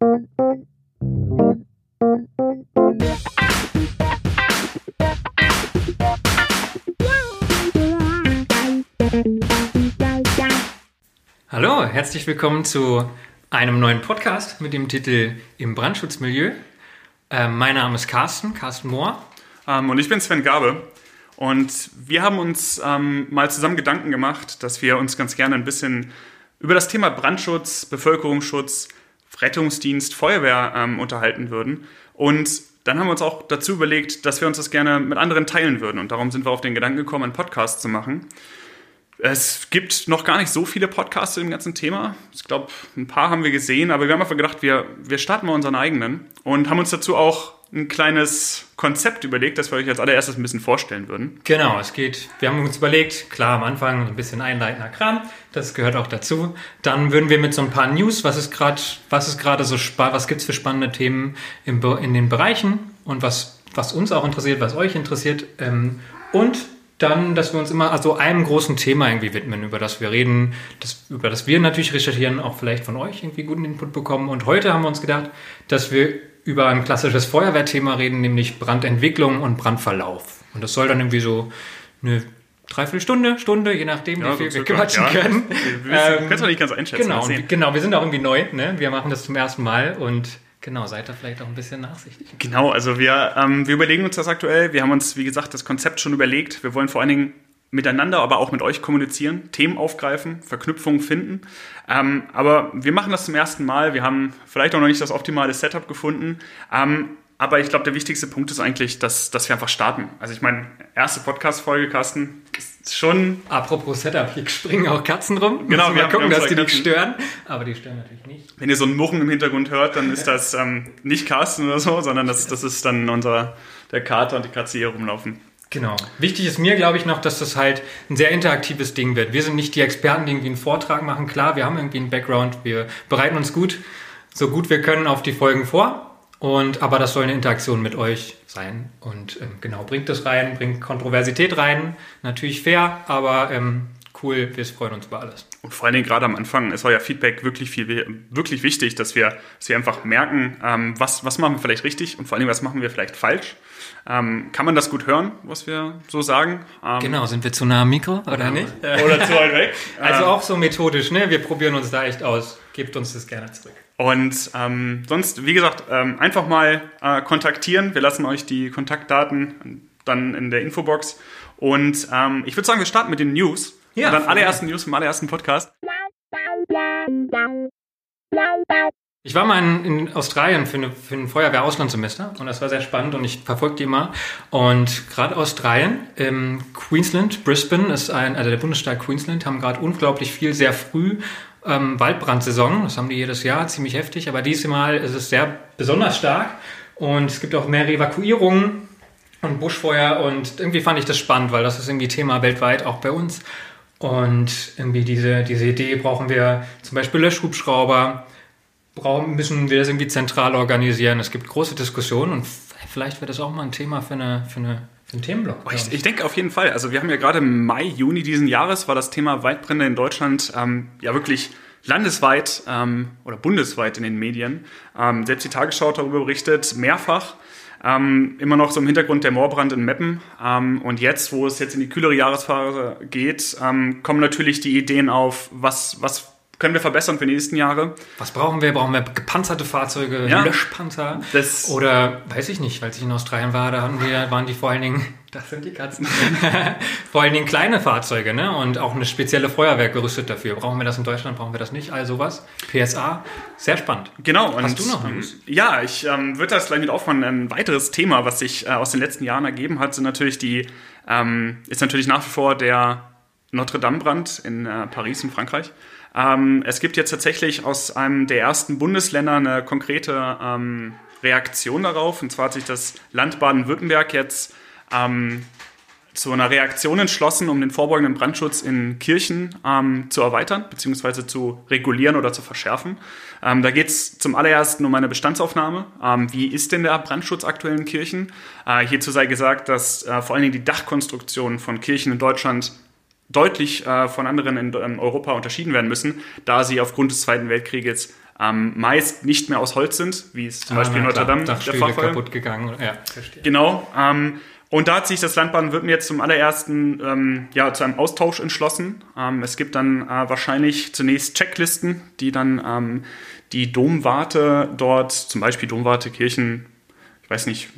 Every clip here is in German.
Hallo, herzlich willkommen zu einem neuen Podcast mit dem Titel Im Brandschutzmilieu. Äh, mein Name ist Carsten, Carsten Mohr. Ähm, und ich bin Sven Gabe. Und wir haben uns ähm, mal zusammen Gedanken gemacht, dass wir uns ganz gerne ein bisschen über das Thema Brandschutz, Bevölkerungsschutz, Rettungsdienst, Feuerwehr ähm, unterhalten würden. Und dann haben wir uns auch dazu überlegt, dass wir uns das gerne mit anderen teilen würden. Und darum sind wir auf den Gedanken gekommen, einen Podcast zu machen. Es gibt noch gar nicht so viele Podcasts zu dem ganzen Thema. Ich glaube, ein paar haben wir gesehen, aber wir haben einfach gedacht, wir, wir starten mal unseren eigenen und haben uns dazu auch ein kleines Konzept überlegt, das wir euch als allererstes ein bisschen vorstellen würden. Genau, es geht, wir haben uns überlegt, klar, am Anfang ein bisschen einleitender Kram, das gehört auch dazu. Dann würden wir mit so ein paar News, was ist gerade, was ist gerade so, was gibt's für spannende Themen im, in den Bereichen und was, was uns auch interessiert, was euch interessiert ähm, und dann, dass wir uns immer also einem großen Thema irgendwie widmen, über das wir reden, das, über das wir natürlich recherchieren, auch vielleicht von euch irgendwie guten Input bekommen. Und heute haben wir uns gedacht, dass wir über ein klassisches Feuerwehrthema reden, nämlich Brandentwicklung und Brandverlauf. Und das soll dann irgendwie so eine Dreiviertelstunde, Stunde, je nachdem, ja, wie viel so wir quatschen ja. können. Wir, wir ähm, können es nicht ganz einschätzen. Genau, genau, wir sind auch irgendwie neu, ne? Wir machen das zum ersten Mal und Genau, seid da vielleicht auch ein bisschen nachsichtig. Genau, also wir, ähm, wir überlegen uns das aktuell. Wir haben uns, wie gesagt, das Konzept schon überlegt. Wir wollen vor allen Dingen miteinander, aber auch mit euch kommunizieren, Themen aufgreifen, Verknüpfungen finden. Ähm, aber wir machen das zum ersten Mal. Wir haben vielleicht auch noch nicht das optimale Setup gefunden. Ähm, aber ich glaube, der wichtigste Punkt ist eigentlich, dass, dass wir einfach starten. Also ich meine, erste Podcast-Folge, Carsten, ist schon... Apropos Setup, hier springen auch Katzen rum. Genau, wir, wir haben, gucken, dass die nicht stören. Aber die stören natürlich nicht. Wenn ihr so ein Murren im Hintergrund hört, dann ist das ähm, nicht Carsten oder so, sondern das, das ist dann unser, der Kater und die Katze hier rumlaufen. Genau. Wichtig ist mir, glaube ich, noch, dass das halt ein sehr interaktives Ding wird. Wir sind nicht die Experten, die irgendwie einen Vortrag machen. Klar, wir haben irgendwie einen Background, wir bereiten uns gut, so gut wir können auf die Folgen vor. Und, aber das soll eine Interaktion mit euch sein. Und ähm, genau, bringt das rein, bringt Kontroversität rein. Natürlich fair, aber ähm, cool, wir freuen uns über alles. Und vor allen Dingen gerade am Anfang ist euer Feedback wirklich viel, wirklich wichtig, dass wir, dass wir einfach merken, ähm, was, was machen wir vielleicht richtig und vor allen Dingen, was machen wir vielleicht falsch. Ähm, kann man das gut hören, was wir so sagen? Ähm, genau, sind wir zu nah am Mikro oder nicht? Oder zu weit weg? Also auch so methodisch, ne? Wir probieren uns da echt aus. Gebt uns das gerne zurück. Und ähm, sonst, wie gesagt, ähm, einfach mal äh, kontaktieren. Wir lassen euch die Kontaktdaten dann in der Infobox. Und ähm, ich würde sagen, wir starten mit den News. Ja. Und dann allerersten News vom allerersten Podcast. Ich war mal in, in Australien für, eine, für ein Feuerwehr-Auslandssemester und das war sehr spannend und ich verfolge die immer. Und gerade Australien, ähm, Queensland, Brisbane ist ein, also der Bundesstaat Queensland, haben gerade unglaublich viel sehr früh ähm, Waldbrandsaison. Das haben die jedes Jahr, ziemlich heftig. Aber diesmal ist es sehr besonders stark. Und es gibt auch mehrere Evakuierungen und Buschfeuer. Und irgendwie fand ich das spannend, weil das ist irgendwie Thema weltweit, auch bei uns. Und irgendwie diese, diese Idee brauchen wir zum Beispiel Löschhubschrauber. Brauchen, müssen wir das irgendwie zentral organisieren. Es gibt große Diskussionen und vielleicht wird das auch mal ein Thema für eine, für eine ein Themenblock. Oh, ich, ich, denke auf jeden Fall. Also wir haben ja gerade im Mai, Juni diesen Jahres war das Thema Waldbrände in Deutschland ähm, ja wirklich landesweit ähm, oder bundesweit in den Medien. Ähm, selbst die Tagesschau darüber berichtet, mehrfach. Ähm, immer noch so im Hintergrund der Moorbrand in Meppen. Ähm, und jetzt, wo es jetzt in die kühlere Jahresphase geht, ähm, kommen natürlich die Ideen auf, was, was können wir verbessern für die nächsten Jahre. Was brauchen wir? Brauchen wir gepanzerte Fahrzeuge, ja. Löschpanzer? Das Oder weiß ich nicht, weil ich in Australien war, da wir, waren die vor allen Dingen, das sind die Katzen, vor allen Dingen kleine Fahrzeuge, ne? Und auch eine spezielle Feuerwehr gerüstet dafür. Brauchen wir das in Deutschland? Brauchen wir das nicht? Also was? PSA, sehr spannend. Genau. Hast du noch News? Ja, ich ähm, würde das gleich mit aufmachen. Ein weiteres Thema, was sich äh, aus den letzten Jahren ergeben hat, sind natürlich die, ähm, ist natürlich nach wie vor der Notre Dame-Brand in äh, Paris in Frankreich. Ähm, es gibt jetzt tatsächlich aus einem der ersten Bundesländer eine konkrete ähm, Reaktion darauf. Und zwar hat sich das Land Baden-Württemberg jetzt ähm, zu einer Reaktion entschlossen, um den vorbeugenden Brandschutz in Kirchen ähm, zu erweitern bzw. zu regulieren oder zu verschärfen. Ähm, da geht es zum allerersten um eine Bestandsaufnahme. Ähm, wie ist denn der Brandschutz aktuell in Kirchen? Äh, hierzu sei gesagt, dass äh, vor allen Dingen die Dachkonstruktion von Kirchen in Deutschland deutlich äh, von anderen in, in, Europa unterschieden werden müssen, da sie aufgrund des Zweiten Weltkrieges ähm, meist nicht mehr aus Holz sind, wie es zum Ah, Beispiel in Notre Dame der Fall war. kaputt gegangen. Ja, verstehe. Genau. Ähm, und da hat sich das Land Baden-Württemberg jetzt zum allerersten ähm, ja, zu einem Austausch entschlossen. Ähm, es gibt dann äh, wahrscheinlich zunächst Checklisten, die dann ähm, die Domwarte dort, zum Beispiel Domwarte, Kirchen, ich weiß nicht,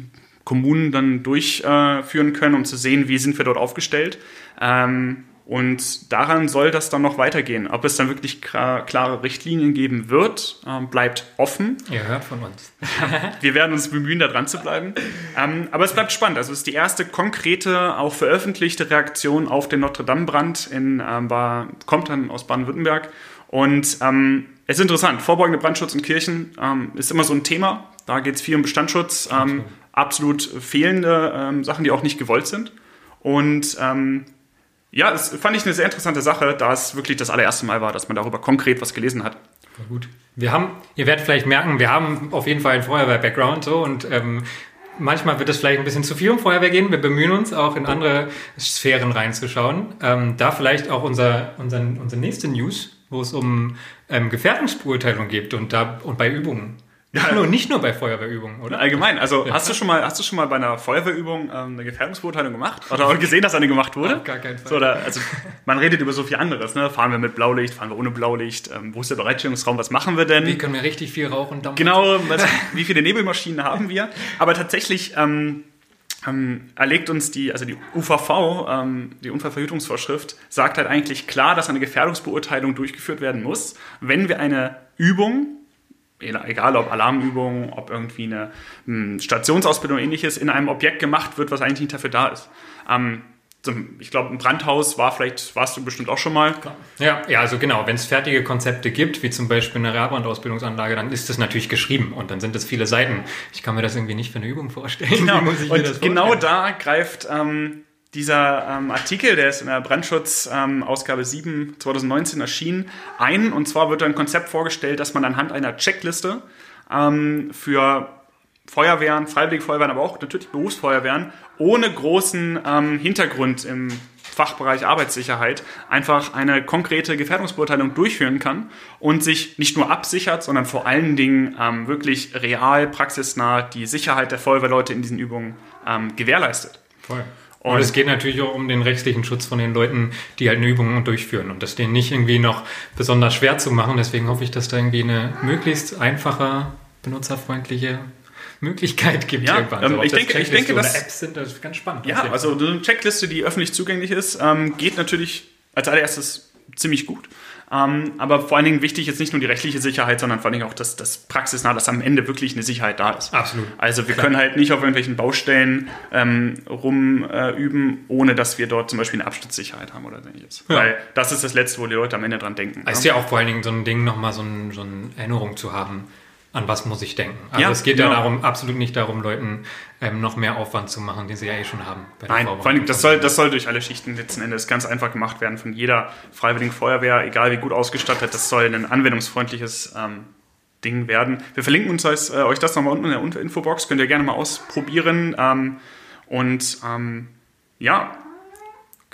Kommunen dann durchführen können, um zu sehen, wie sind wir dort aufgestellt. Ähm, und daran soll das dann noch weitergehen. Ob es dann wirklich klar, klare Richtlinien geben wird, ähm, bleibt offen. Ihr hört von uns. Wir werden uns bemühen, da dran zu bleiben. Ähm, aber es bleibt spannend. Also es ist die erste konkrete, auch veröffentlichte Reaktion auf den Notre Dame-Brand in ähm, war, kommt dann aus Baden-Württemberg. Und ähm, es ist interessant. Vorbeugende Brandschutz in Kirchen ähm, ist immer so ein Thema. Da geht es viel um Bestandsschutz. Ähm, absolut fehlende ähm, Sachen, die auch nicht gewollt sind. Und ähm, ja, das fand ich eine sehr interessante Sache, da es wirklich das allererste Mal war, dass man darüber konkret was gelesen hat. Voll gut. Wir haben, ihr werdet vielleicht merken, wir haben auf jeden Fall einen Feuerwehr-Background so und ähm, manchmal wird es vielleicht ein bisschen zu viel um Feuerwehr gehen. Wir bemühen uns auch in andere Sphären reinzuschauen. Ähm, da vielleicht auch unser, unseren, unsere nächste News, wo es um ähm, Gefährdungsbeurteilung geht und da und bei Übungen. Ja. nur, nicht nur bei Feuerwehrübungen, oder? Allgemein, also hast du schon mal, hast du schon mal bei einer Feuerwehrübung ähm, eine Gefährdungsbeurteilung gemacht? Oder gesehen, dass eine gemacht wurde? Auf gar keinen Fall. So, oder, also man redet über so viel anderes, ne? Fahren wir mit Blaulicht, fahren wir ohne Blaulicht, ähm, wo ist der Bereitstellungsraum, was machen wir denn? Wie können wir richtig viel Rauch und Dampf Genau, was, wie viele Nebelmaschinen haben wir? Aber tatsächlich ähm, ähm, erlegt uns die, also die UVV, ähm, die Unfallverhütungsvorschrift, sagt halt eigentlich klar, dass eine Gefährdungsbeurteilung durchgeführt werden muss, wenn wir eine Übung, egal ob Alarmübung, ob irgendwie eine hm, Stationsausbildung oder ähnliches, in einem Objekt gemacht wird, was eigentlich nicht dafür da ist. Ähm, ich glaube, ein Brandhaus war vielleicht, warst du bestimmt auch schon mal. Ja, ja, also genau, wenn es fertige Konzepte gibt, wie zum Beispiel eine Radbrandausbildungsanlage, dann ist das natürlich geschrieben und dann sind es viele Seiten. Ich kann mir das irgendwie nicht für eine Übung vorstellen. Genau, Wie muss ich mir und das genau da greift ähm, dieser ähm, Artikel, der ist in der Brandschutz ähm, Ausgabe 7 2019 erschienen, ein. Und zwar wird da ein Konzept vorgestellt, dass man anhand einer Checkliste ähm, für Feuerwehren, Freiwillige Feuerwehren, aber auch natürlich Berufsfeuerwehren, ohne großen ähm, Hintergrund im Fachbereich Arbeitssicherheit einfach eine konkrete Gefährdungsbeurteilung durchführen kann und sich nicht nur absichert, sondern vor allen Dingen ähm, wirklich real, praxisnah die Sicherheit der Feuerwehrleute in diesen Übungen ähm, gewährleistet. Voll. Und es geht natürlich auch um den rechtlichen Schutz von den Leuten, die halt eine Übung durchführen und das denen nicht irgendwie noch besonders schwer zu machen. Deswegen hoffe ich, dass da irgendwie eine möglichst einfache, benutzerfreundliche Möglichkeit gibt. Ja, irgendwann. ähm, ich denke- ich denke, oder das- Apps sind, das ganz spannend. Ja, also eine Checkliste, die öffentlich zugänglich ist, ähm, geht natürlich als allererstes ziemlich gut. Ähm, aber vor allen Dingen wichtig ist nicht nur die rechtliche Sicherheit, sondern vor allen Dingen auch das, das praxisnah, dass am Ende wirklich eine Sicherheit da ist. Absolut. Also wir können halt nicht auf irgendwelchen Baustellen ähm, rumüben, äh, ohne dass wir dort zum Beispiel eine Absturzsicherheit haben oder ähnliches. Ja. Weil das ist das Letzte, wo die Leute am Ende dran denken. Es ist ja auch vor allen Dingen so ein Ding, nochmal so, ein, so eine Erinnerung zu haben, an was muss ich denken. Also Ja, es geht genau. ja darum, absolut nicht darum, Leuten ähm, noch mehr Aufwand zu machen, den sie ja eh schon haben. Nein, vor allem, das soll, das soll durch alle Schichten letzten Endes ganz einfach gemacht werden von jeder freiwilligen Feuerwehr, egal wie gut ausgestattet. Das soll ein anwendungsfreundliches ähm, Ding werden. Wir verlinken uns das, äh, euch das nochmal unten in der Infobox. Könnt ihr gerne mal ausprobieren. Ähm, und ähm, ja,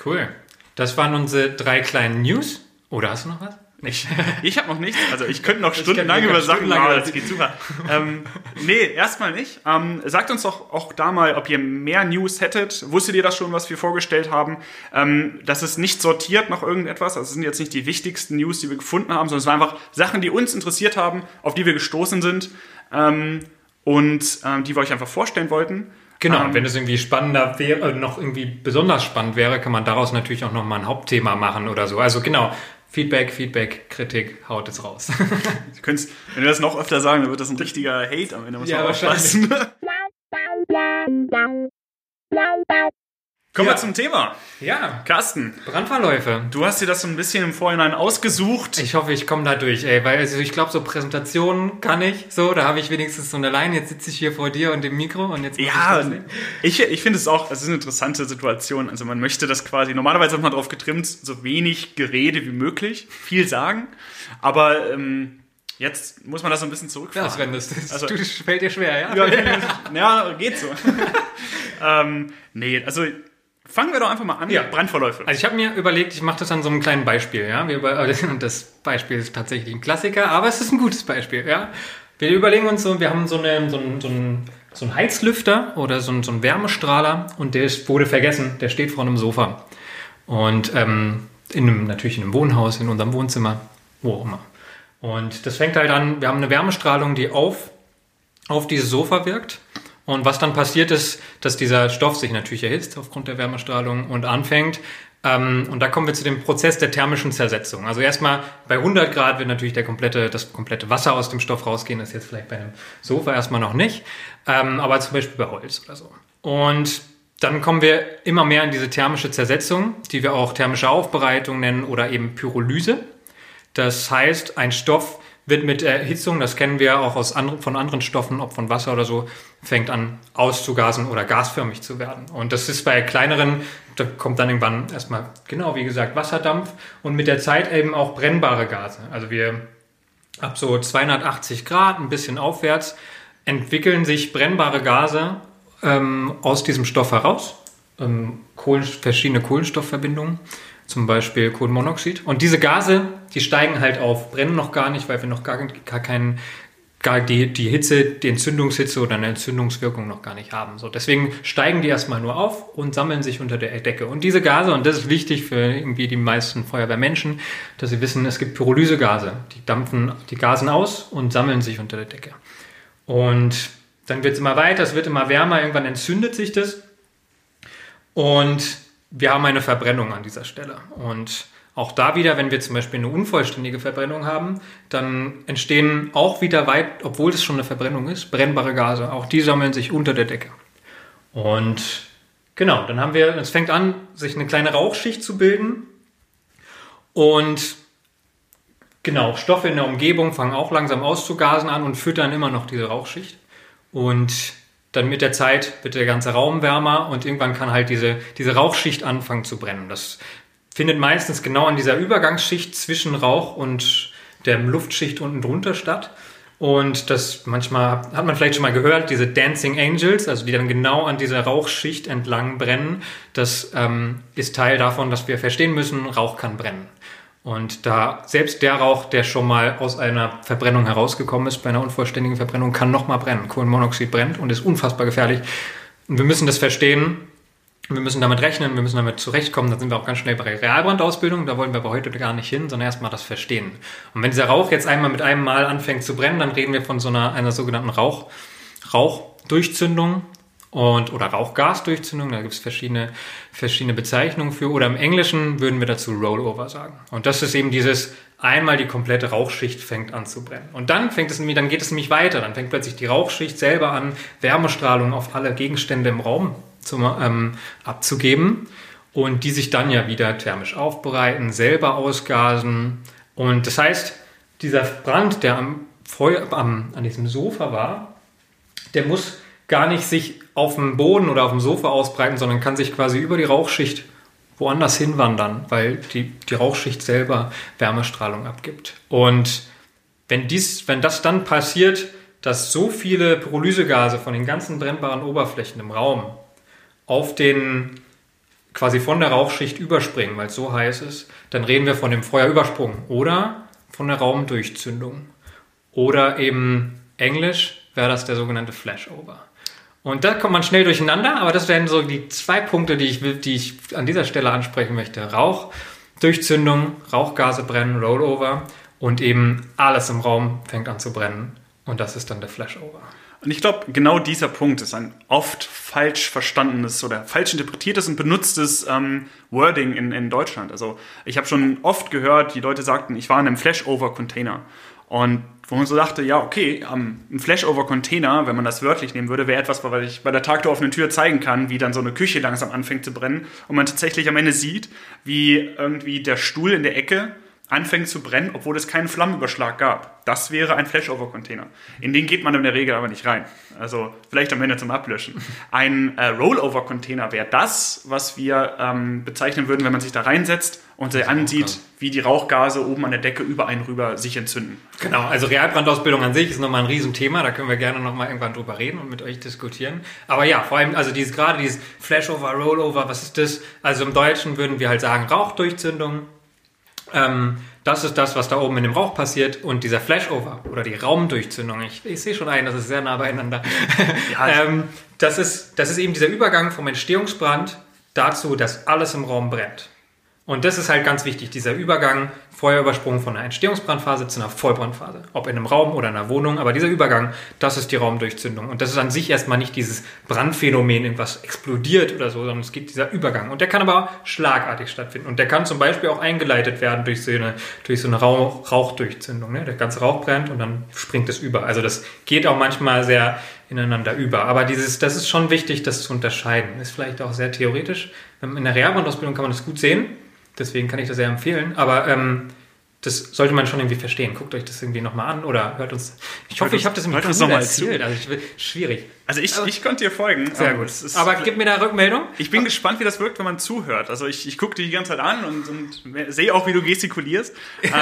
Cool. Das waren unsere drei kleinen News. Oder hast du noch was? Ich, ich habe noch nichts. Also ich könnte noch stundenlang über Sachen über- das geht super. ähm, nee, erstmal nicht. Ähm, sagt uns doch auch da mal, ob ihr mehr News hättet. Wusstet ihr das schon, was wir vorgestellt haben? Ähm, das ist nicht sortiert nach irgendetwas. Also es sind jetzt nicht die wichtigsten News, die wir gefunden haben, sondern es waren einfach Sachen, die uns interessiert haben, auf die wir gestoßen sind ähm, und ähm, die wir euch einfach vorstellen wollten. Genau, Ähm, und wenn es irgendwie spannender wäre, noch irgendwie besonders spannend wäre, kann man daraus natürlich auch nochmal ein Hauptthema machen oder so. Also genau, Feedback, Feedback, Kritik, haut es raus. könnt's, wenn wir das noch öfter sagen, dann wird das ein richtiger Hate am Ende. Muss Ja, aufpassen. Kommen Ja. wir zum Thema. ja, Carsten, Brandverläufe. du hast dir das so ein bisschen im Vorhinein ausgesucht. Ich hoffe, ich komme da durch, ey, weil also ich glaube, so Präsentationen kann ich so, da habe ich wenigstens so eine Line. Jetzt sitze ich hier vor dir und dem Mikro und jetzt ja, ich ich, ich finde es auch, es ist eine interessante Situation. Also man möchte das quasi, normalerweise hat man darauf getrimmt, so wenig Gerede wie möglich, viel sagen. Aber ähm, jetzt muss man das so ein bisschen zurückfahren. Ja, Sven, das, das, Also- das fällt dir schwer, ja? Ja, ja, geht so. ähm, nee, also Fangen wir doch einfach mal an. Ja. Brandverläufe. Also ich habe mir überlegt, ich mache das an so einem kleinen Beispiel. Ja? Wir das Beispiel ist tatsächlich ein Klassiker, aber es ist ein gutes Beispiel. Ja? Wir überlegen uns so, wir haben so, eine, so, einen, so, einen, so einen Heizlüfter oder so einen, so einen Wärmestrahler und der ist, wurde vergessen, der steht vor einem Sofa. Und ähm, in einem, natürlich in einem Wohnhaus, in unserem Wohnzimmer, wo auch immer. Und das fängt halt an, wir haben eine Wärmestrahlung, die auf, auf dieses Sofa wirkt. Und was dann passiert ist, dass dieser Stoff sich natürlich erhitzt aufgrund der Wärmestrahlung und anfängt. Ähm, und da kommen wir zu dem Prozess der thermischen Zersetzung. Also erstmal bei 100 Grad wird natürlich der komplette, das komplette Wasser aus dem Stoff rausgehen. Das ist jetzt vielleicht bei einem Sofa erstmal noch nicht. Ähm, aber zum Beispiel bei Holz oder so. Und dann kommen wir immer mehr in diese thermische Zersetzung, die wir auch thermische Aufbereitung nennen oder eben Pyrolyse. Das heißt, ein Stoff wird mit Erhitzung, das kennen wir auch aus anderen, von anderen Stoffen, ob von Wasser oder so, fängt an auszugasen oder gasförmig zu werden. Und das ist bei kleineren, da kommt dann irgendwann erstmal, genau wie gesagt, Wasserdampf und mit der Zeit eben auch brennbare Gase. Also wir ab so 280 Grad, ein bisschen aufwärts, entwickeln sich brennbare Gase ähm, aus diesem Stoff heraus. Ähm, Kohlen, verschiedene Kohlenstoffverbindungen zum Beispiel Kohlenmonoxid. Und diese Gase, die steigen halt auf, brennen noch gar nicht, weil wir noch gar, gar keinen gar die, die Hitze, die Entzündungshitze oder eine Entzündungswirkung noch gar nicht haben. So, deswegen steigen die erstmal nur auf und sammeln sich unter der Decke. Und diese Gase, und das ist wichtig für irgendwie die meisten Feuerwehrmenschen, dass sie wissen, es gibt Pyrolysegase. Die dampfen die Gasen aus und sammeln sich unter der Decke. Und dann wird es immer weiter, es wird immer wärmer, irgendwann entzündet sich das. Und wir haben eine Verbrennung an dieser Stelle. Und auch da wieder, wenn wir zum Beispiel eine unvollständige Verbrennung haben, dann entstehen auch wieder weit, obwohl es schon eine Verbrennung ist, brennbare Gase. Auch die sammeln sich unter der Decke. Und genau, dann haben wir, es fängt an, sich eine kleine Rauchschicht zu bilden. Und genau, Stoffe in der Umgebung fangen auch langsam auszugasen an und füttern immer noch diese Rauchschicht. Und dann mit der Zeit wird der ganze Raum wärmer und irgendwann kann halt diese, diese Rauchschicht anfangen zu brennen. Das findet meistens genau an dieser Übergangsschicht zwischen Rauch und der Luftschicht unten drunter statt. Und das manchmal hat man vielleicht schon mal gehört, diese Dancing Angels, also die dann genau an dieser Rauchschicht entlang brennen. Das ähm, ist Teil davon, dass wir verstehen müssen, Rauch kann brennen. Und da selbst der Rauch, der schon mal aus einer Verbrennung herausgekommen ist, bei einer unvollständigen Verbrennung, kann nochmal brennen. Kohlenmonoxid brennt und ist unfassbar gefährlich. Und wir müssen das verstehen. Wir müssen damit rechnen, wir müssen damit zurechtkommen. Da sind wir auch ganz schnell bei Realbrandausbildung. Da wollen wir aber heute gar nicht hin, sondern erstmal das Verstehen. Und wenn dieser Rauch jetzt einmal mit einem Mal anfängt zu brennen, dann reden wir von so einer, einer sogenannten Rauch, Rauchdurchzündung und, oder Rauchgasdurchzündung, da gibt es verschiedene, verschiedene Bezeichnungen für. Oder im Englischen würden wir dazu Rollover sagen. Und das ist eben dieses einmal die komplette Rauchschicht fängt an zu brennen. Und dann fängt es nämlich, dann geht es nämlich weiter. Dann fängt plötzlich die Rauchschicht selber an, Wärmestrahlung auf alle Gegenstände im Raum zu, ähm, abzugeben. Und die sich dann ja wieder thermisch aufbereiten, selber ausgasen. Und das heißt, dieser Brand, der am Feuer, am, an diesem Sofa war, der muss gar nicht sich auf dem Boden oder auf dem Sofa ausbreiten, sondern kann sich quasi über die Rauchschicht woanders hinwandern, weil die, die Rauchschicht selber Wärmestrahlung abgibt. Und wenn, dies, wenn das dann passiert, dass so viele Pyrolysegase von den ganzen brennbaren Oberflächen im Raum auf den quasi von der Rauchschicht überspringen, weil es so heiß ist, dann reden wir von dem Feuerübersprung oder von der Raumdurchzündung. Oder eben Englisch wäre das der sogenannte Flashover. Und da kommt man schnell durcheinander, aber das wären so die zwei Punkte, die ich, die ich an dieser Stelle ansprechen möchte. Rauch, Durchzündung, Rauchgase brennen, Rollover und eben alles im Raum fängt an zu brennen. Und das ist dann der Flashover. Und ich glaube, genau dieser Punkt ist ein oft falsch verstandenes oder falsch interpretiertes und benutztes ähm, Wording in, in Deutschland. Also ich habe schon oft gehört, die Leute sagten, ich war in einem Flashover-Container. Und wo man so dachte, ja, okay, um, ein Flashover-Container, wenn man das wörtlich nehmen würde, wäre etwas, weil ich bei der Tag der offenen Tür zeigen kann, wie dann so eine Küche langsam anfängt zu brennen und man tatsächlich am Ende sieht, wie irgendwie der Stuhl in der Ecke anfängt zu brennen, obwohl es keinen Flammenüberschlag gab. Das wäre ein Flashover-Container. In den geht man in der Regel aber nicht rein. Also vielleicht am Ende zum Ablöschen. Ein äh, Rollover-Container wäre das, was wir ähm, bezeichnen würden, wenn man sich da reinsetzt und sich ansieht, wie die Rauchgase oben an der Decke über einen rüber sich entzünden. Genau, also Realbrandausbildung an sich ist nochmal ein Riesenthema. Da können wir gerne nochmal irgendwann drüber reden und mit euch diskutieren. Aber ja, vor allem, also dieses, gerade dieses Flashover, Rollover, was ist das? Also im Deutschen würden wir halt sagen Rauchdurchzündung ähm, das ist das, was da oben in dem Rauch passiert und dieser Flashover oder die Raumdurchzündung. Ich, ich sehe schon ein, das ist sehr nah beieinander. Ja, ähm, das, ist, das ist eben dieser Übergang vom Entstehungsbrand dazu, dass alles im Raum brennt. Und das ist halt ganz wichtig, dieser Übergang, Feuerübersprung von einer Entstehungsbrandphase zu einer Vollbrandphase. Ob in einem Raum oder in einer Wohnung, aber dieser Übergang, das ist die Raumdurchzündung. Und das ist an sich erstmal nicht dieses Brandphänomen, irgendwas explodiert oder so, sondern es gibt dieser Übergang. Und der kann aber schlagartig stattfinden. Und der kann zum Beispiel auch eingeleitet werden durch so eine, durch so eine Rauch, Rauchdurchzündung. Ne? Der ganze Rauch brennt und dann springt es über. Also das geht auch manchmal sehr ineinander über. Aber dieses, das ist schon wichtig, das zu unterscheiden. Ist vielleicht auch sehr theoretisch. In der Realbrandausbildung kann man das gut sehen Deswegen kann ich das sehr empfehlen. Aber ähm, das sollte man schon irgendwie verstehen. Guckt euch das irgendwie nochmal an oder hört uns. Ich hoffe, ich habe das im Podcast nochmal erzählt. Also ich schwierig. Also ich, ich konnte dir folgen. Sehr gut. Aber gib mir da Rückmeldung. Ich bin gespannt, wie das wirkt, wenn man zuhört. Also ich, ich gucke dich die ganze Zeit an und, und sehe auch, wie du gestikulierst. ähm,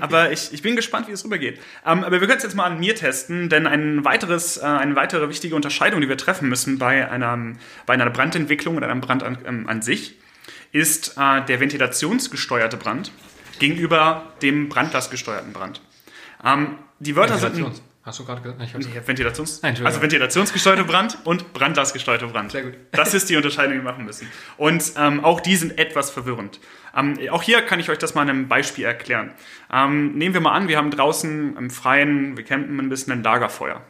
aber ich, ich bin gespannt, wie es rübergeht. Ähm, aber wir können es jetzt mal an mir testen, denn ein weiteres, äh, eine weitere wichtige Unterscheidung, die wir treffen müssen bei einer, bei einer Brandentwicklung oder einem Brand an, ähm, an sich, ist äh, der ventilationsgesteuerte Brand gegenüber dem brandlastgesteuerten Brand. Ähm, die Wörter sind. Hast du gerade gesagt? Ich nee, Ventilations Nein, also ventilationsgesteuerte Brand und brandlastgesteuerte Brand. Sehr gut. Das ist die Unterscheidung, die wir machen müssen. Und ähm, auch die sind etwas verwirrend. Ähm, auch hier kann ich euch das mal in einem Beispiel erklären. Ähm, nehmen wir mal an, wir haben draußen im Freien, wir campen ein bisschen ein Lagerfeuer.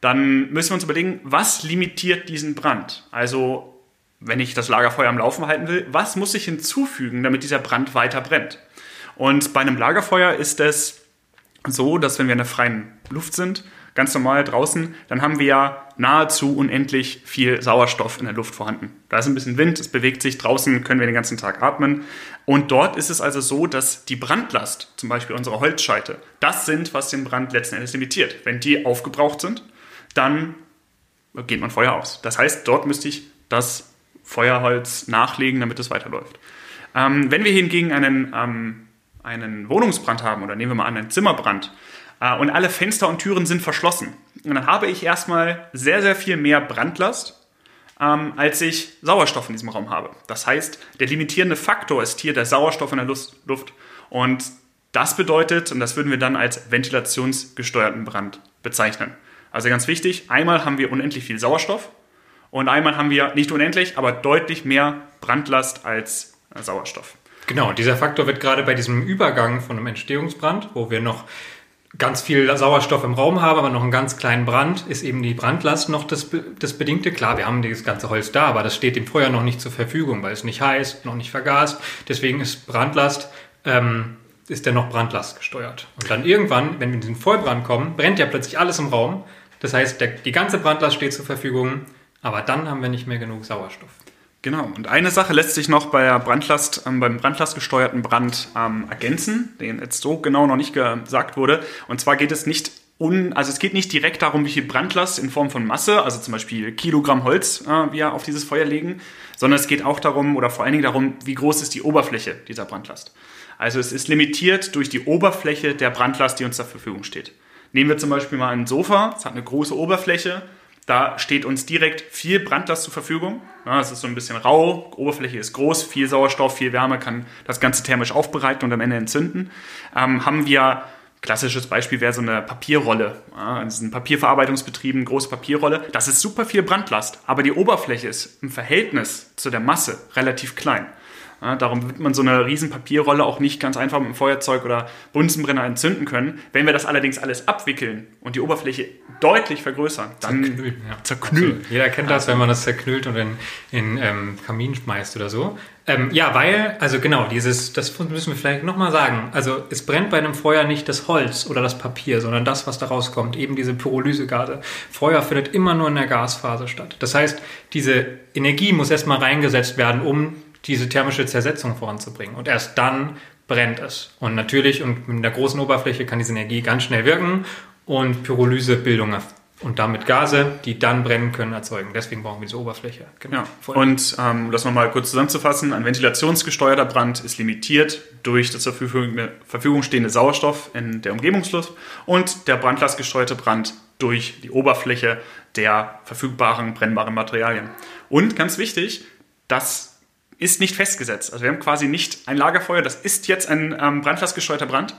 Dann müssen wir uns überlegen, was limitiert diesen Brand? Also wenn ich das Lagerfeuer am Laufen halten will, was muss ich hinzufügen, damit dieser Brand weiter brennt? Und bei einem Lagerfeuer ist es so, dass wenn wir in der freien Luft sind, ganz normal draußen, dann haben wir ja nahezu unendlich viel Sauerstoff in der Luft vorhanden. Da ist ein bisschen Wind, es bewegt sich, draußen können wir den ganzen Tag atmen. Und dort ist es also so, dass die Brandlast, zum Beispiel unsere Holzscheite, das sind, was den Brand letzten Endes limitiert. Wenn die aufgebraucht sind, dann geht man Feuer aus. Das heißt, dort müsste ich das Feuerholz nachlegen, damit es weiterläuft. Ähm, wenn wir hingegen einen, ähm, einen Wohnungsbrand haben, oder nehmen wir mal an, einen Zimmerbrand, äh, und alle Fenster und Türen sind verschlossen, dann habe ich erstmal sehr, sehr viel mehr Brandlast, ähm, als ich Sauerstoff in diesem Raum habe. Das heißt, der limitierende Faktor ist hier der Sauerstoff in der Luft. Und das bedeutet, und das würden wir dann als ventilationsgesteuerten Brand bezeichnen. Also ganz wichtig, einmal haben wir unendlich viel Sauerstoff, und einmal haben wir nicht unendlich, aber deutlich mehr Brandlast als äh, Sauerstoff. Genau, dieser Faktor wird gerade bei diesem Übergang von einem Entstehungsbrand, wo wir noch ganz viel Sauerstoff im Raum haben, aber noch einen ganz kleinen Brand, ist eben die Brandlast noch das, das Bedingte. Klar, wir haben das ganze Holz da, aber das steht dem Feuer noch nicht zur Verfügung, weil es nicht heiß, noch nicht vergast. Deswegen ist Brandlast, ähm, ist der noch Brandlast gesteuert. Und dann irgendwann, wenn wir in den Vollbrand kommen, brennt ja plötzlich alles im Raum. Das heißt, der, die ganze Brandlast steht zur Verfügung aber dann haben wir nicht mehr genug Sauerstoff. Genau. Und eine Sache lässt sich noch bei Brandlast, ähm, beim brandlastgesteuerten Brand ähm, ergänzen, den jetzt so genau noch nicht gesagt wurde. Und zwar geht es nicht un, also es geht nicht direkt darum, wie viel Brandlast in Form von Masse, also zum Beispiel Kilogramm Holz, äh, wir auf dieses Feuer legen, sondern es geht auch darum, oder vor allen Dingen darum, wie groß ist die Oberfläche dieser Brandlast. Also es ist limitiert durch die Oberfläche der Brandlast, die uns zur Verfügung steht. Nehmen wir zum Beispiel mal ein Sofa, es hat eine große Oberfläche, da steht uns direkt viel Brandlast zur Verfügung. Es ist so ein bisschen rau, Oberfläche ist groß, viel Sauerstoff, viel Wärme kann das Ganze thermisch aufbereiten und am Ende entzünden. Ähm, haben wir Klassisches Beispiel wäre so eine Papierrolle. Ja, das sind Papierverarbeitungsbetrieben, große Papierrolle. Das ist super viel Brandlast, aber die Oberfläche ist im Verhältnis zu der Masse relativ klein. Ja, darum wird man so eine riesen Papierrolle auch nicht ganz einfach mit einem Feuerzeug oder Bunsenbrenner entzünden können. Wenn wir das allerdings alles abwickeln und die Oberfläche deutlich vergrößern, dann zerknüllen. Ja. zerknüllen. Also, jeder kennt das, wenn man das zerknüllt und in, in ähm, Kamin schmeißt oder so. Ähm, ja, weil, also genau, dieses, das müssen wir vielleicht nochmal sagen. Also es brennt bei einem Feuer nicht das Holz oder das Papier, sondern das, was da rauskommt, eben diese Pyrolysegase. Feuer findet immer nur in der Gasphase statt. Das heißt, diese Energie muss erstmal reingesetzt werden, um diese thermische Zersetzung voranzubringen. Und erst dann brennt es. Und natürlich, und mit einer großen Oberfläche kann diese Energie ganz schnell wirken und Pyrolysebildung und damit Gase, die dann brennen können, erzeugen. Deswegen brauchen wir diese Oberfläche. Genau. Ja. Und ähm, um das nochmal kurz zusammenzufassen, ein ventilationsgesteuerter Brand ist limitiert durch das zur Verfügung stehende Sauerstoff in der Umgebungsluft und der brandlastgesteuerte Brand durch die Oberfläche der verfügbaren brennbaren Materialien. Und ganz wichtig, das ist nicht festgesetzt. Also wir haben quasi nicht ein Lagerfeuer, das ist jetzt ein ähm, brandlastgesteuerter Brand,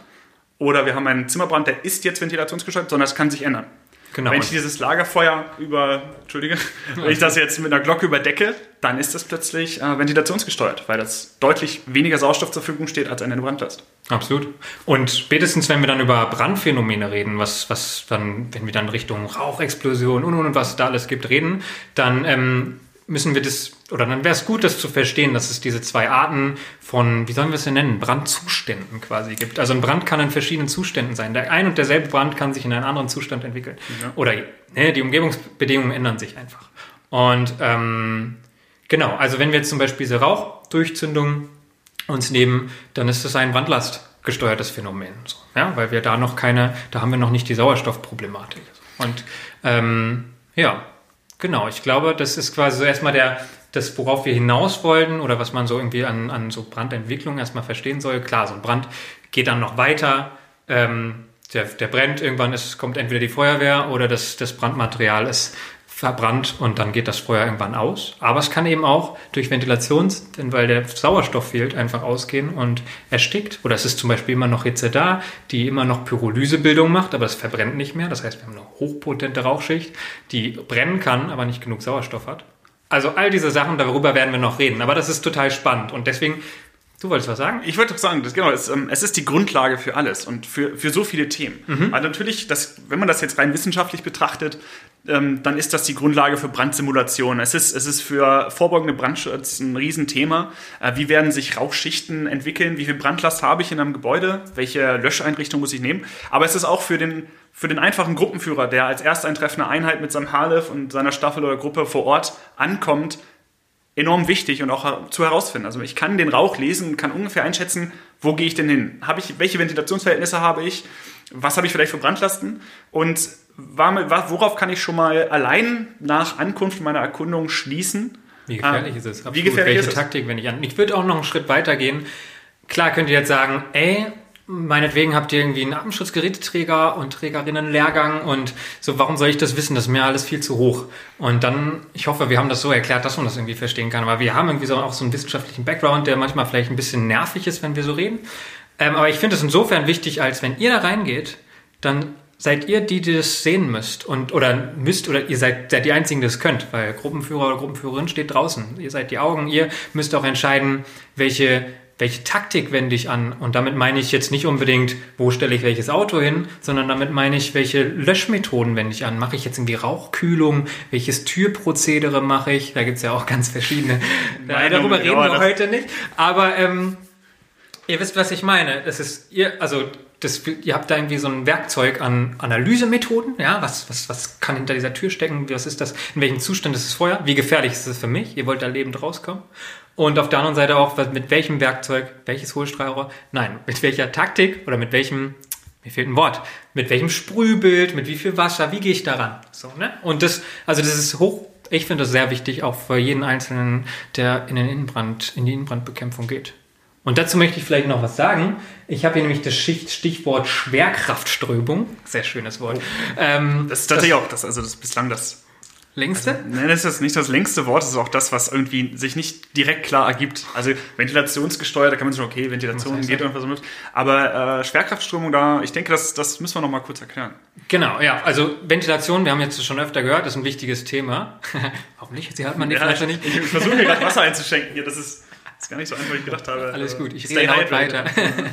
oder wir haben einen Zimmerbrand, der ist jetzt ventilationsgesteuert, sondern es kann sich ändern. Genau. Wenn ich dieses Lagerfeuer über, Entschuldige, wenn ich das jetzt mit einer Glocke überdecke, dann ist das plötzlich äh, ventilationsgesteuert, weil das deutlich weniger Sauerstoff zur Verfügung steht als eine Brandlast. Absolut. Und spätestens, wenn wir dann über Brandphänomene reden, was, was dann, wenn wir dann Richtung Rauchexplosion und, und, und was da alles gibt, reden, dann ähm, müssen wir das, oder dann wäre es gut, das zu verstehen, dass es diese zwei Arten von, wie sollen wir es denn nennen, Brandzuständen quasi gibt. Also ein Brand kann in verschiedenen Zuständen sein. Der ein und derselbe Brand kann sich in einen anderen Zustand entwickeln. Ja. Oder ne, die Umgebungsbedingungen ändern sich einfach. Und ähm, genau, also wenn wir jetzt zum Beispiel diese Rauchdurchzündung uns nehmen, dann ist das ein brandlastgesteuertes Phänomen. So, ja, weil wir da noch keine, da haben wir noch nicht die Sauerstoffproblematik. Und ähm, ja, Genau, ich glaube, das ist quasi so erstmal der, das, worauf wir hinaus wollten oder was man so irgendwie an, an so Brandentwicklung erstmal verstehen soll. Klar, so ein Brand geht dann noch weiter. Ähm, der, der brennt, irgendwann ist, kommt entweder die Feuerwehr oder das, das Brandmaterial ist verbrannt und dann geht das Feuer irgendwann aus. Aber es kann eben auch durch Ventilations, denn weil der Sauerstoff fehlt, einfach ausgehen und erstickt. Oder es ist zum Beispiel immer noch Hitze da, die immer noch Pyrolysebildung macht, aber es verbrennt nicht mehr. Das heißt, wir haben eine hochpotente Rauchschicht, die brennen kann, aber nicht genug Sauerstoff hat. Also all diese Sachen, darüber werden wir noch reden. Aber das ist total spannend und deswegen Du wolltest was sagen? Ich wollte doch sagen, das, genau, es, ähm, es, ist die Grundlage für alles und für, für so viele Themen. Mhm. Also natürlich, das, wenn man das jetzt rein wissenschaftlich betrachtet, ähm, dann ist das die Grundlage für Brandsimulation. Es ist, es ist für vorbeugende Brandschutz ein Riesenthema. Äh, wie werden sich Rauchschichten entwickeln? Wie viel Brandlast habe ich in einem Gebäude? Welche Löscheinrichtung muss ich nehmen? Aber es ist auch für den, für den einfachen Gruppenführer, der als erst eintreffende Einheit mit seinem Harlef und seiner Staffel oder Gruppe vor Ort ankommt, enorm wichtig und auch zu herausfinden. Also ich kann den Rauch lesen und kann ungefähr einschätzen, wo gehe ich denn hin? Habe ich, welche Ventilationsverhältnisse habe ich? Was habe ich vielleicht für Brandlasten? Und worauf kann ich schon mal allein nach Ankunft meiner Erkundung schließen? Wie gefährlich ah, ist es? Absolut. Wie gefährlich Welche ist Taktik, wenn ich an? Ich würde auch noch einen Schritt weiter gehen. Klar könnt ihr jetzt sagen, ey, meinetwegen habt ihr irgendwie einen Atemschutzgeräteträger und Trägerinnen-Lehrgang und so, warum soll ich das wissen? Das ist mir alles viel zu hoch. Und dann, ich hoffe, wir haben das so erklärt, dass man das irgendwie verstehen kann. Aber wir haben irgendwie so auch so einen wissenschaftlichen Background, der manchmal vielleicht ein bisschen nervig ist, wenn wir so reden. Ähm, aber ich finde es insofern wichtig, als wenn ihr da reingeht, dann seid ihr die, die das sehen müsst und oder müsst oder ihr seid, seid die einzigen, die das könnt, weil Gruppenführer oder Gruppenführerin steht draußen. Ihr seid die Augen, ihr müsst auch entscheiden, welche welche Taktik wende ich an? Und damit meine ich jetzt nicht unbedingt, wo stelle ich welches Auto hin, sondern damit meine ich, welche Löschmethoden wende ich an? Mache ich jetzt irgendwie Rauchkühlung? Welches Türprozedere mache ich? Da gibt es ja auch ganz verschiedene. Nein, darüber reden wir heute nicht. Aber ähm, ihr wisst, was ich meine. Das ist ihr, also das, ihr habt da irgendwie so ein Werkzeug an Analysemethoden. Ja, was, was, was kann hinter dieser Tür stecken? Was ist das? In welchem Zustand ist das Feuer? Wie gefährlich ist es für mich? Ihr wollt da lebend rauskommen. Und auf der anderen Seite auch, mit welchem Werkzeug, welches Hohlstrahlrohr, nein, mit welcher Taktik oder mit welchem, mir fehlt ein Wort, mit welchem Sprühbild, mit wie viel Wasser, wie gehe ich daran? So, ne? Und das, also das ist hoch, ich finde das sehr wichtig, auch für jeden Einzelnen, der in den Innenbrand, in die Innenbrandbekämpfung geht. Und dazu möchte ich vielleicht noch was sagen. Ich habe hier nämlich das Stichwort Schwerkraftströmung. Sehr schönes Wort. Oh. Ähm, das ist tatsächlich das, auch das, also das bislang das Längste? Also, nein, das ist nicht das längste Wort, das ist auch das, was irgendwie sich nicht direkt klar ergibt. Also ventilationsgesteuert, da kann man sagen, okay, Ventilation geht irgendwas mit. Aber äh, Schwerkraftströmung, da, ich denke, das, das müssen wir noch mal kurz erklären. Genau, ja. Also Ventilation, wir haben jetzt schon öfter gehört, ist ein wichtiges Thema. Warum nicht? Sie hat man die ja, Flasche nicht. Ich, ich versuche mir gerade Wasser einzuschenken hier, das ist, das ist gar nicht so einfach, wie ich gedacht habe. Alles gut, ich rede laut weiter.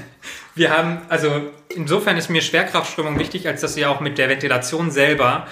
wir haben, also insofern ist mir Schwerkraftströmung wichtig, als dass sie auch mit der Ventilation selber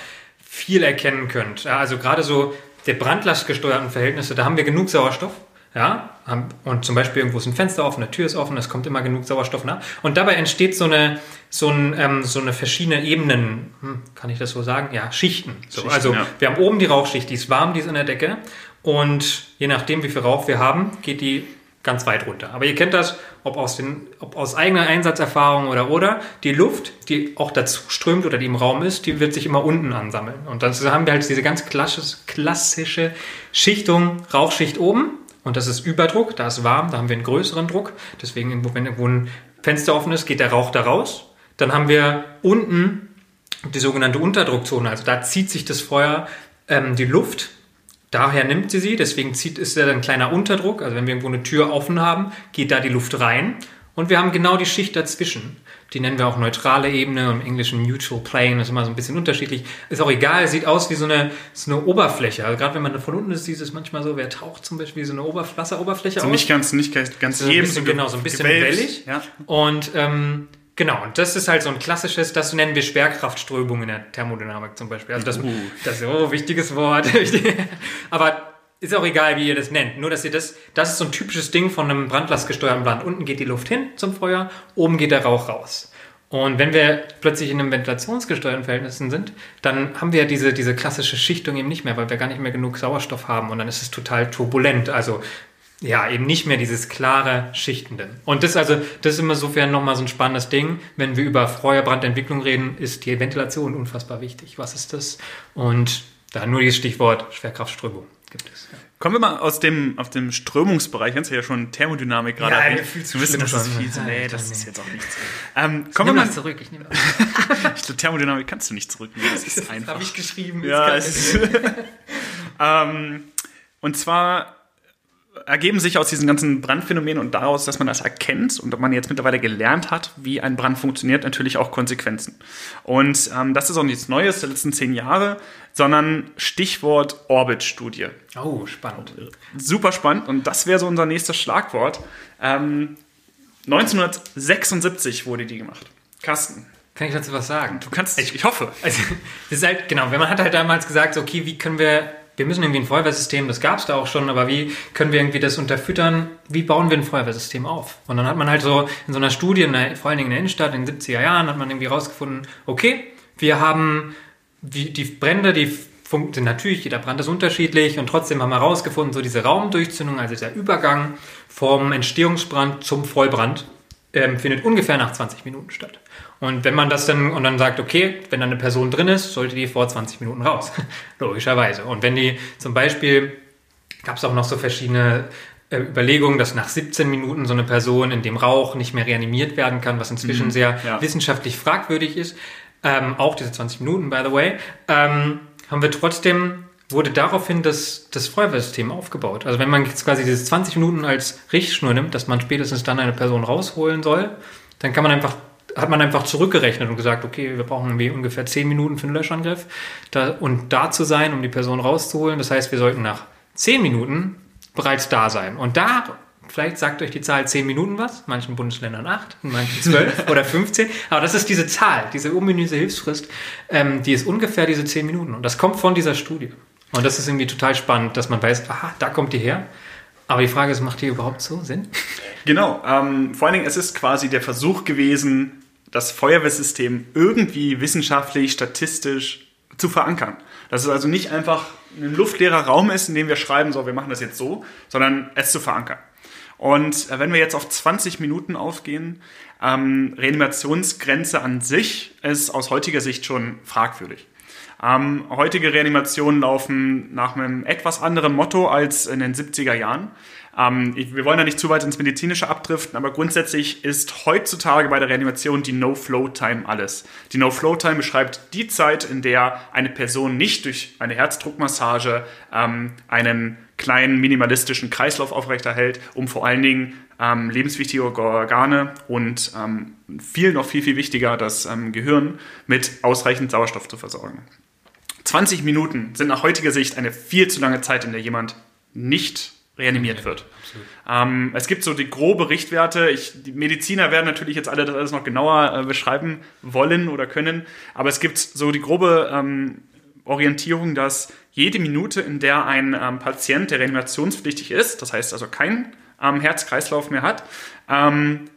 viel erkennen könnt. Ja, also gerade so der brandlastgesteuerten Verhältnisse, da haben wir genug Sauerstoff. Ja, und zum Beispiel irgendwo ist ein Fenster offen, eine Tür ist offen, es kommt immer genug Sauerstoff nach. Und dabei entsteht so eine, so, ein, ähm, so eine verschiedene Ebenen, hm, kann ich das so sagen? Ja, Schichten. So, Schichten also ja. wir haben oben die Rauchschicht, die ist warm, die ist in der Decke. Und je nachdem, wie viel Rauch wir haben, geht die ganz weit runter. Aber ihr kennt das, ob aus, den, ob aus eigener Einsatzerfahrung oder oder, die Luft, die auch dazu strömt oder die im Raum ist, die wird sich immer unten ansammeln. Und dann haben wir halt diese ganz klassische Schichtung, Rauchschicht oben. Und das ist Überdruck, da ist warm, da haben wir einen größeren Druck. Deswegen, wenn irgendwo ein Fenster offen ist, geht der Rauch da raus. Dann haben wir unten die sogenannte Unterdruckzone. Also da zieht sich das Feuer ähm, die Luft Daher nimmt sie sie, deswegen zieht, ist da ein kleiner Unterdruck. Also wenn wir irgendwo eine Tür offen haben, geht da die Luft rein. Und wir haben genau die Schicht dazwischen. Die nennen wir auch neutrale Ebene, im Englischen Neutral Plane, das ist immer so ein bisschen unterschiedlich. Ist auch egal, sieht aus wie so eine, so eine Oberfläche. Also gerade wenn man von unten ist, sieht es manchmal so, wer taucht zum Beispiel wie so eine Oberf Wasseroberfläche also aus. nicht ganz, nicht ganz so eben, so genau, so ein bisschen wellig. Ja. Und ähm, Genau, und das ist halt so ein klassisches, das nennen wir Schwerkraftströmung in der Thermodynamik zum Beispiel. Also das, uh. das ist oh, wichtiges Wort. Aber ist auch egal, wie ihr das nennt. Nur, dass ihr das, das ist so ein typisches Ding von einem brandlastgesteuerten Brand. Unten geht die Luft hin zum Feuer, oben geht der Rauch raus. Und wenn wir plötzlich in einem ventilationsgesteuerten Verhältnissen sind, dann haben wir diese, diese klassische Schichtung eben nicht mehr, weil wir gar nicht mehr genug Sauerstoff haben und dann ist es total turbulent. Also ja, eben nicht mehr dieses klare Schichtende. Und das also, das ist immer sofern nochmal so ein spannendes Ding. Wenn wir über Feuerbrandentwicklung reden, ist die Ventilation unfassbar wichtig. Was ist das? Und da nur dieses Stichwort Schwerkraftströmung gibt es. Ja. Kommen wir mal aus dem, aus dem Strömungsbereich, du ja schon Thermodynamik gerade. Ja, viel zu wissen, das ist viel zu, nee, das ist jetzt auch nichts. Ähm, kommen wir mal zurück, ich nehme ich glaube, Thermodynamik kannst du nicht zurücknehmen, das ist einfach. Das habe ich geschrieben. Ja, es ähm, und zwar ergeben sich aus diesen ganzen Brandphänomenen und daraus, dass man das erkennt und man jetzt mittlerweile gelernt hat, wie ein Brand funktioniert, natürlich auch Konsequenzen. Und ähm, das ist auch nichts Neues der letzten zehn Jahre, sondern Stichwort Orbit-Studie. Oh, spannend. Super spannend und das wäre so unser nächstes Schlagwort. Ähm, 1976 wurde die gemacht. Carsten. Kann ich dazu was sagen? Du kannst, ich, ich hoffe. Also, das ist halt, genau, wenn man hat halt damals gesagt, okay, wie können wir wir müssen irgendwie ein Feuerwehrsystem, das gab es da auch schon, aber wie können wir irgendwie das unterfüttern? Wie bauen wir ein Feuerwehrsystem auf? Und dann hat man halt so in so einer Studie, in der, vor allen Dingen in der Innenstadt in den 70er Jahren, hat man irgendwie rausgefunden, okay, wir haben die, Brände, die sind natürlich, jeder Brand ist unterschiedlich und trotzdem haben wir herausgefunden, so diese Raumdurchzündung, also der Übergang vom Entstehungsbrand zum Vollbrand, ähm, findet ungefähr nach 20 Minuten statt. Und wenn man das dann und dann sagt, okay, wenn da eine Person drin ist, sollte die vor 20 Minuten raus. Logischerweise. Und wenn die zum Beispiel, gab es auch noch so verschiedene äh, Überlegungen, dass nach 17 Minuten so eine Person in dem Rauch nicht mehr reanimiert werden kann, was inzwischen mhm, sehr ja. wissenschaftlich fragwürdig ist. Ähm, auch diese 20 Minuten, by the way, ähm, haben wir trotzdem wurde daraufhin das, das Feuerwehrsystem aufgebaut. Also wenn man jetzt quasi diese 20 Minuten als Richtschnur nimmt, dass man spätestens dann eine Person rausholen soll, dann kann man einfach hat man einfach zurückgerechnet und gesagt, okay, wir brauchen ungefähr 10 Minuten für einen Löschangriff da, und da zu sein, um die Person rauszuholen. Das heißt, wir sollten nach 10 Minuten bereits da sein. Und da, vielleicht sagt euch die Zahl 10 Minuten was, in manchen Bundesländern 8, in manchen 12 oder 15, aber das ist diese Zahl, diese ominöse Hilfsfrist, ähm, die ist ungefähr diese 10 Minuten. Und das kommt von dieser Studie. Und das ist irgendwie total spannend, dass man weiß, aha, da kommt die her. Aber die Frage ist, macht die überhaupt so Sinn? Genau. Ähm, vor allen Dingen, es ist quasi der Versuch gewesen, das Feuerwehrsystem irgendwie wissenschaftlich, statistisch zu verankern. Dass es also nicht einfach ein luftleerer Raum ist, in dem wir schreiben, so, wir machen das jetzt so, sondern es zu verankern. Und äh, wenn wir jetzt auf 20 Minuten aufgehen, ähm, Reanimationsgrenze an sich ist aus heutiger Sicht schon fragwürdig. Ähm, heutige Reanimationen laufen nach einem etwas anderen Motto als in den 70er Jahren. Ähm, wir wollen da nicht zu weit ins Medizinische abdriften, aber grundsätzlich ist heutzutage bei der Reanimation die No-Flow-Time alles. Die No-Flow-Time beschreibt die Zeit, in der eine Person nicht durch eine Herzdruckmassage ähm, einen kleinen minimalistischen Kreislauf aufrechterhält, um vor allen Dingen ähm, lebenswichtige Organe und ähm, viel noch viel, viel wichtiger das ähm, Gehirn mit ausreichend Sauerstoff zu versorgen. 20 Minuten sind nach heutiger Sicht eine viel zu lange Zeit, in der jemand nicht reanimiert wird. Ähm, es gibt so die grobe Richtwerte. Ich, die Mediziner werden natürlich jetzt alle das alles noch genauer äh, beschreiben wollen oder können, aber es gibt so die grobe ähm, Orientierung, dass jede Minute, in der ein ähm, Patient, der reanimationspflichtig ist, das heißt also kein ähm, Herz-Kreislauf mehr hat, ähm,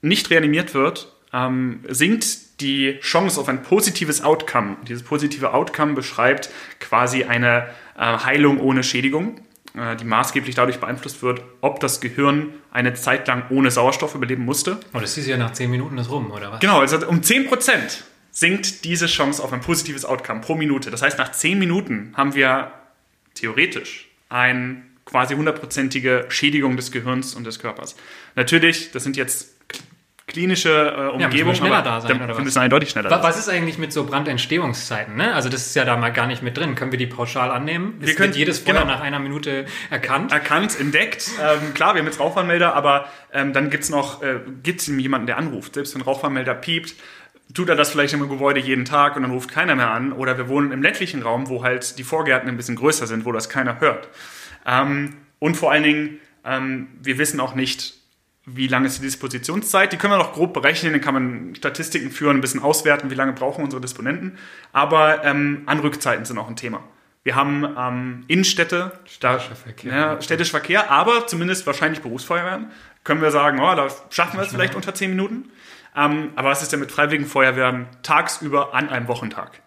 nicht reanimiert wird, ähm, sinkt die Chance auf ein positives Outcome. Dieses positive Outcome beschreibt quasi eine äh, Heilung ohne Schädigung. äh, die maßgeblich dadurch beeinflusst wird, ob das Gehirn eine Zeit lang ohne Sauerstoff überleben musste. Oh, das ist ja nach 10 Minuten das rum, oder was? Genau, also um 10% sinkt diese Chance auf ein positives Outcome pro Minute. Das heißt, nach 10 Minuten haben wir theoretisch eine quasi hundertprozentige Schädigung des Gehirns und des Körpers. Natürlich, das sind jetzt klinische äh, Umgebung, ja, schneller da sein, oder wir müssen eindeutig schneller was, was ist eigentlich mit so Brandentstehungszeiten? Ne? Also das ist ja da mal gar nicht mit drin. Können wir die pauschal annehmen? Wir können, jedes Feuer genau. nach einer Minute erkannt? Erkannt, entdeckt. Ähm, klar, wir haben jetzt Rauchwarnmelder, aber ähm, dann gibt es noch äh, gibt's jemanden, der anruft. Selbst wenn Rauchwarnmelder piept, tut er das vielleicht im Gebäude jeden Tag und dann ruft keiner mehr an. Oder wir wohnen im ländlichen Raum, wo halt die Vorgärten ein bisschen größer sind, wo das keiner hört. Ähm, und vor allen Dingen, ähm, wir wissen auch nicht, wie lange ist die Dispositionszeit. Die können wir noch grob berechnen, dann kann man Statistiken führen, ein bisschen auswerten, wie lange brauchen unsere Disponenten. Aber ähm, Anrückzeiten sind auch ein Thema. Wir haben ähm, Innenstädte, städtischer Verkehr, ja, städtischer Verkehr, aber zumindest wahrscheinlich Berufsfeuerwehren. Können wir sagen, oh, da schaffen wir es vielleicht unter 10 Minuten. Ähm, aber was ist denn mit freiwilligen Feuerwehren tagsüber an einem Wochentag?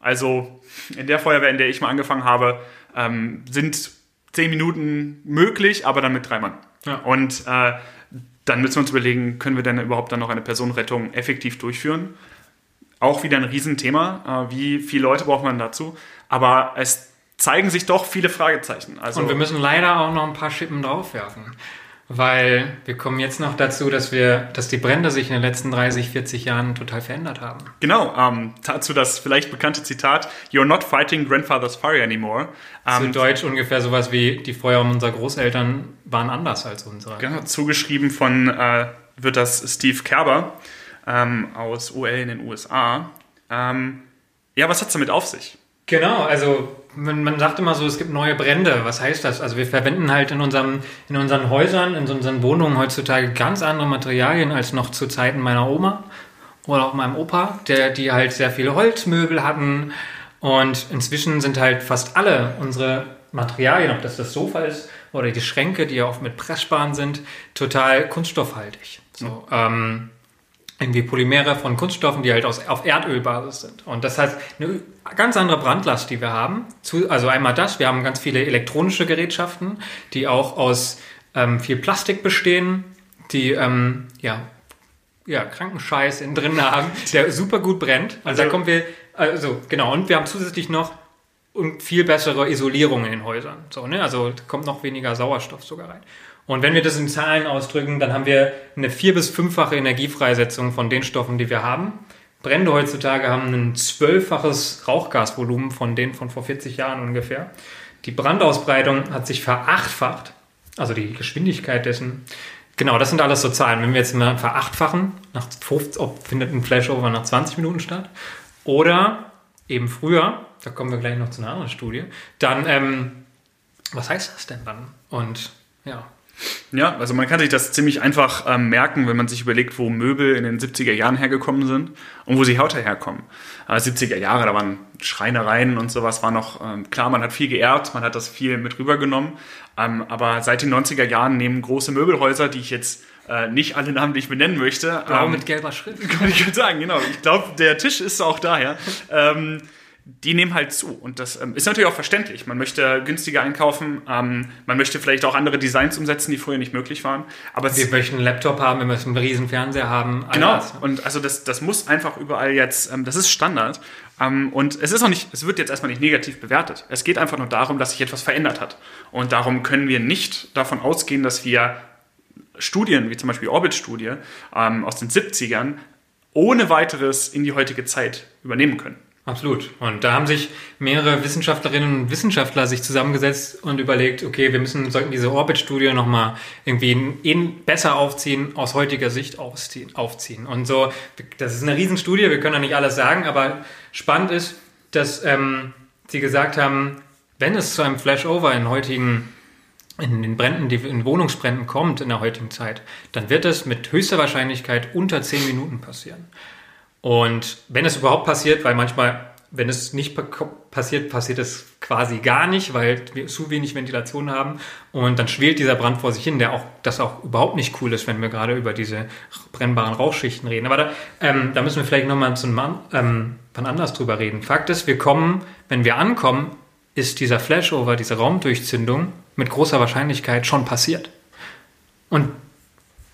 Also in der Feuerwehr, in der ich mal angefangen habe, ähm, sind 10 Minuten möglich, aber dann mit drei Mann. Ja. Und äh, dann müssen wir uns überlegen, können wir denn überhaupt dann noch eine Personenrettung effektiv durchführen? Auch wieder ein Riesenthema. Äh, wie viele Leute braucht man dazu? Aber es zeigen sich doch viele Fragezeichen. Also Und wir müssen leider auch noch ein paar Schippen draufwerfen weil wir kommen jetzt noch dazu, dass wir, dass die Brände sich in den letzten 30, 40 Jahren total verändert haben. Genau, ähm, dazu das vielleicht bekannte Zitat: You're not fighting grandfather's fire anymore. Ähm, Zu Deutsch ungefähr sowas wie die Feuer unserer Großeltern waren anders als unsere. Genau, zugeschrieben von äh, wird das Steve Kerber ähm, aus UL in den USA. Ähm, ja, was hat es damit auf sich? Genau, also man, man sagt immer so, es gibt neue Brände. Was heißt das? Also wir verwenden halt in, unserem, in unseren Häusern, in unseren Wohnungen heutzutage ganz andere Materialien als noch zu Zeiten meiner Oma oder auch meinem Opa, der, die halt sehr viele Holzmöbel hatten. Und inzwischen sind halt fast alle unsere Materialien, ob das das Sofa ist oder die Schränke, die ja oft mit Pressspan sind, total kunststoffhaltig. So, ähm, irgendwie Polymere von Kunststoffen, die halt aus, auf Erdölbasis sind. Und das heißt, eine ganz andere Brandlast, die wir haben. Zu, also einmal das, wir haben ganz viele elektronische Gerätschaften, die auch aus ähm, viel Plastik bestehen, die ähm, ja, ja, Krankenscheiß innen drin haben, der super gut brennt. Also, also da kommen wir, also genau, und wir haben zusätzlich noch viel bessere Isolierung in den Häusern. So, ne? Also kommt noch weniger Sauerstoff sogar rein. Und wenn wir das in Zahlen ausdrücken, dann haben wir eine vier- bis fünffache Energiefreisetzung von den Stoffen, die wir haben. Brände heutzutage haben ein zwölffaches Rauchgasvolumen von denen von vor 40 Jahren ungefähr. Die Brandausbreitung hat sich verachtfacht, also die Geschwindigkeit dessen. Genau, das sind alles so Zahlen. Wenn wir jetzt mal verachtfachen, nach 50, ob findet ein Flashover nach 20 Minuten statt oder eben früher, da kommen wir gleich noch zu einer anderen Studie, dann, ähm, was heißt das denn dann? Und ja, ja, also man kann sich das ziemlich einfach ähm, merken, wenn man sich überlegt, wo Möbel in den 70er Jahren hergekommen sind und wo sie heute herkommen. Äh, 70er Jahre, da waren Schreinereien und sowas, war noch, ähm, klar, man hat viel geerbt, man hat das viel mit rübergenommen, ähm, aber seit den 90er Jahren nehmen große Möbelhäuser, die ich jetzt äh, nicht alle namentlich benennen möchte. Blau ähm, mit gelber Schrift. Kann ich sagen, genau. Ich glaube, der Tisch ist auch daher. Ähm, die nehmen halt zu. Und das ähm, ist natürlich auch verständlich. Man möchte günstiger einkaufen, ähm, man möchte vielleicht auch andere Designs umsetzen, die früher nicht möglich waren. Aber wir möchten einen Laptop haben, wir möchten einen riesen Fernseher haben. Genau. Das. Und also das, das muss einfach überall jetzt, ähm, das ist Standard. Ähm, und es ist auch nicht, es wird jetzt erstmal nicht negativ bewertet. Es geht einfach nur darum, dass sich etwas verändert hat. Und darum können wir nicht davon ausgehen, dass wir Studien, wie zum Beispiel Orbit-Studie ähm, aus den 70ern, ohne weiteres in die heutige Zeit übernehmen können. Absolut. Und da haben sich mehrere Wissenschaftlerinnen und Wissenschaftler sich zusammengesetzt und überlegt, okay, wir müssen, sollten diese Orbit-Studie nochmal irgendwie besser aufziehen, aus heutiger Sicht aufziehen, aufziehen. Und so, das ist eine Riesenstudie, wir können da nicht alles sagen, aber spannend ist, dass ähm, sie gesagt haben, wenn es zu einem Flashover in heutigen in den Bränden, die in Wohnungsbränden kommt in der heutigen Zeit, dann wird es mit höchster Wahrscheinlichkeit unter zehn Minuten passieren. Und wenn es überhaupt passiert, weil manchmal, wenn es nicht passiert, passiert es quasi gar nicht, weil wir zu wenig Ventilation haben und dann schwelt dieser Brand vor sich hin, der auch, das auch überhaupt nicht cool ist, wenn wir gerade über diese brennbaren Rauchschichten reden. Aber da, ähm, da müssen wir vielleicht nochmal zu einem, ähm, von anders drüber reden. Fakt ist, wir kommen, wenn wir ankommen, ist dieser Flashover, diese Raumdurchzündung mit großer Wahrscheinlichkeit schon passiert. Und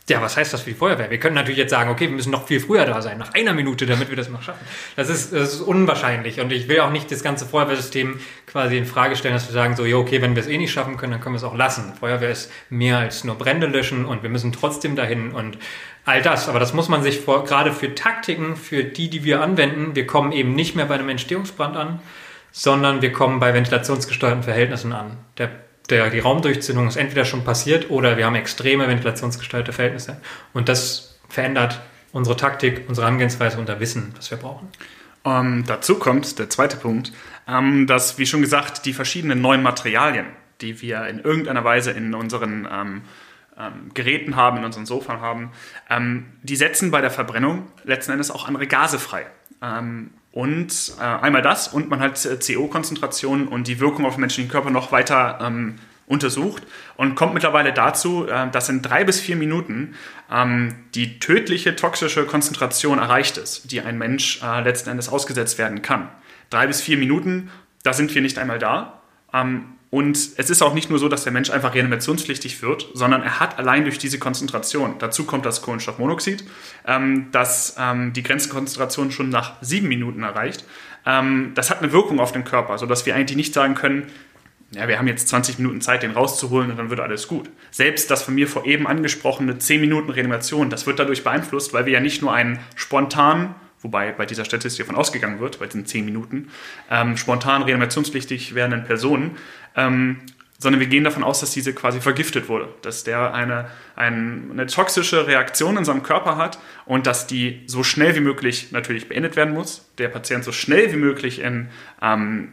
ja, was heißt das für die Feuerwehr? Wir können natürlich jetzt sagen, okay, wir müssen noch viel früher da sein, nach einer Minute, damit wir das noch schaffen. Das ist, das ist unwahrscheinlich und ich will auch nicht das ganze Feuerwehrsystem quasi in Frage stellen, dass wir sagen, so, ja, okay, wenn wir es eh nicht schaffen können, dann können wir es auch lassen. Feuerwehr ist mehr als nur Brände löschen und wir müssen trotzdem dahin und all das. Aber das muss man sich vor, gerade für Taktiken, für die, die wir anwenden, wir kommen eben nicht mehr bei einem Entstehungsbrand an, sondern wir kommen bei ventilationsgesteuerten Verhältnissen an. Der der, die Raumdurchzündung ist entweder schon passiert oder wir haben extreme ventilationsgesteuerte Verhältnisse. Und das verändert unsere Taktik, unsere Angehensweise und das Wissen, was wir brauchen. Um, ähm, dazu kommt der zweite Punkt, ähm, dass, wie schon gesagt, die verschiedenen neuen Materialien, die wir in irgendeiner Weise in unseren ähm, ähm, Geräten haben, in unseren Sofern haben, die setzen bei der Verbrennung letzten Endes auch andere Gase frei. Und äh, einmal das und man hat äh, CO-Konzentrationen und die Wirkung auf den menschlichen Körper noch weiter ähm, untersucht und kommt mittlerweile dazu, äh, dass in drei bis vier Minuten ähm, die tödliche toxische Konzentration erreicht ist, die ein Mensch äh, letzten Endes ausgesetzt werden kann. Drei bis vier Minuten, da sind wir nicht einmal da. Ähm, und es ist auch nicht nur so, dass der Mensch einfach reanimationspflichtig wird, sondern er hat allein durch diese Konzentration, dazu kommt das Kohlenstoffmonoxid, ähm, dass ähm, die Grenzkonzentration schon nach sieben Minuten erreicht. Ähm, das hat eine Wirkung auf den Körper, sodass wir eigentlich nicht sagen können, ja, wir haben jetzt 20 Minuten Zeit, den rauszuholen und dann wird alles gut. Selbst das von mir vor eben angesprochene 10 Minuten Reanimation, das wird dadurch beeinflusst, weil wir ja nicht nur einen spontanen wobei bei dieser Statistik davon ausgegangen wird, bei diesen 10 Minuten, ähm, spontan reanimationspflichtig werdenden Personen, ähm, sondern wir gehen davon aus, dass diese quasi vergiftet wurde, dass der eine, eine, eine toxische Reaktion in seinem Körper hat und dass die so schnell wie möglich natürlich beendet werden muss, der Patient so schnell wie möglich in ähm,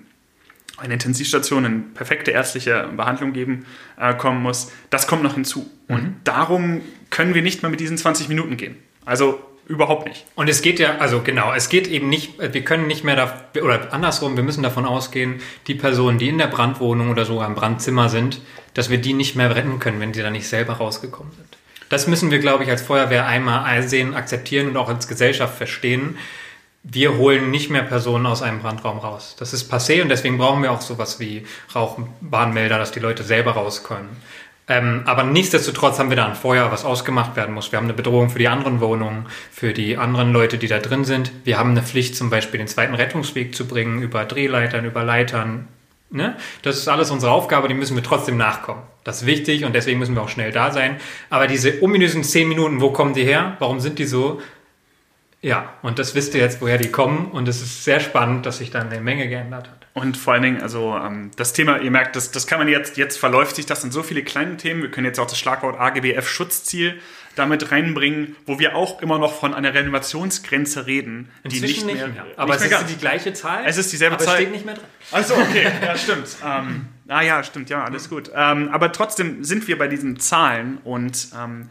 eine Intensivstation in perfekte ärztliche Behandlung geben äh, kommen muss, das kommt noch hinzu. Mhm. Und darum können wir nicht mehr mit diesen 20 Minuten gehen. Also Überhaupt nicht. Und es geht ja, also genau, es geht eben nicht, wir können nicht mehr, da, oder andersrum, wir müssen davon ausgehen, die Personen, die in der Brandwohnung oder sogar im Brandzimmer sind, dass wir die nicht mehr retten können, wenn die da nicht selber rausgekommen sind. Das müssen wir, glaube ich, als Feuerwehr einmal einsehen, akzeptieren und auch als Gesellschaft verstehen. Wir holen nicht mehr Personen aus einem Brandraum raus. Das ist passé und deswegen brauchen wir auch sowas wie Rauchbahnmelder, dass die Leute selber rauskommen. Ähm, aber nichtsdestotrotz haben wir da ein Feuer, was ausgemacht werden muss. Wir haben eine Bedrohung für die anderen Wohnungen, für die anderen Leute, die da drin sind. Wir haben eine Pflicht, zum Beispiel den zweiten Rettungsweg zu bringen, über Drehleitern, über Leitern. Ne? Das ist alles unsere Aufgabe, die müssen wir trotzdem nachkommen. Das ist wichtig und deswegen müssen wir auch schnell da sein. Aber diese ominösen zehn Minuten, wo kommen die her? Warum sind die so? Ja, und das wisst ihr jetzt, woher die kommen. Und es ist sehr spannend, dass sich da eine Menge geändert hat. Und vor allen Dingen, also ähm, das Thema, ihr merkt, das, das kann man jetzt, jetzt verläuft sich das in so viele kleine Themen. Wir können jetzt auch das Schlagwort AGBF-Schutzziel damit reinbringen, wo wir auch immer noch von einer Renovationsgrenze reden, Inzwischen die nicht, nicht mehr, mehr. Aber nicht es mehr ist die gleiche Zahl. Es ist dieselbe aber Zahl. Aber es steht nicht mehr drin. Also okay, ja stimmt. ähm, ah ja, stimmt, ja, alles gut. Ähm, aber trotzdem sind wir bei diesen Zahlen und ähm,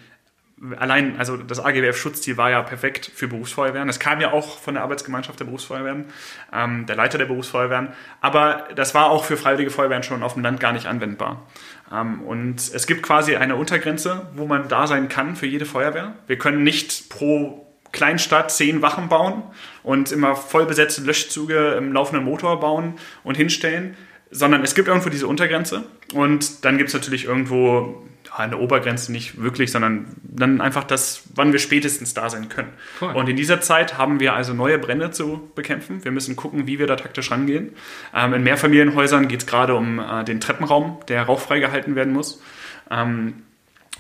allein, also das AGBF-Schutzziel war ja perfekt für Berufsfeuerwehren. Das kam ja auch von der Arbeitsgemeinschaft der Berufsfeuerwehren, ähm, der Leiter der Berufsfeuerwehren. Aber das war auch für freiwillige Feuerwehren schon auf dem Land gar nicht anwendbar. Ähm, und es gibt quasi eine Untergrenze, wo man da sein kann für jede Feuerwehr. Wir können nicht pro Kleinstadt zehn Wachen bauen und immer voll besetzte Löschzüge im laufenden Motor bauen und hinstellen, sondern es gibt irgendwo diese Untergrenze und dann gibt es natürlich irgendwo eine Obergrenze nicht wirklich, sondern dann einfach das, wann wir spätestens da sein können. Cool. Und in dieser Zeit haben wir also neue Brände zu bekämpfen. Wir müssen gucken, wie wir da taktisch rangehen. Ähm, in Mehrfamilienhäusern geht es gerade um äh, den Treppenraum, der rauchfrei gehalten werden muss. Ähm,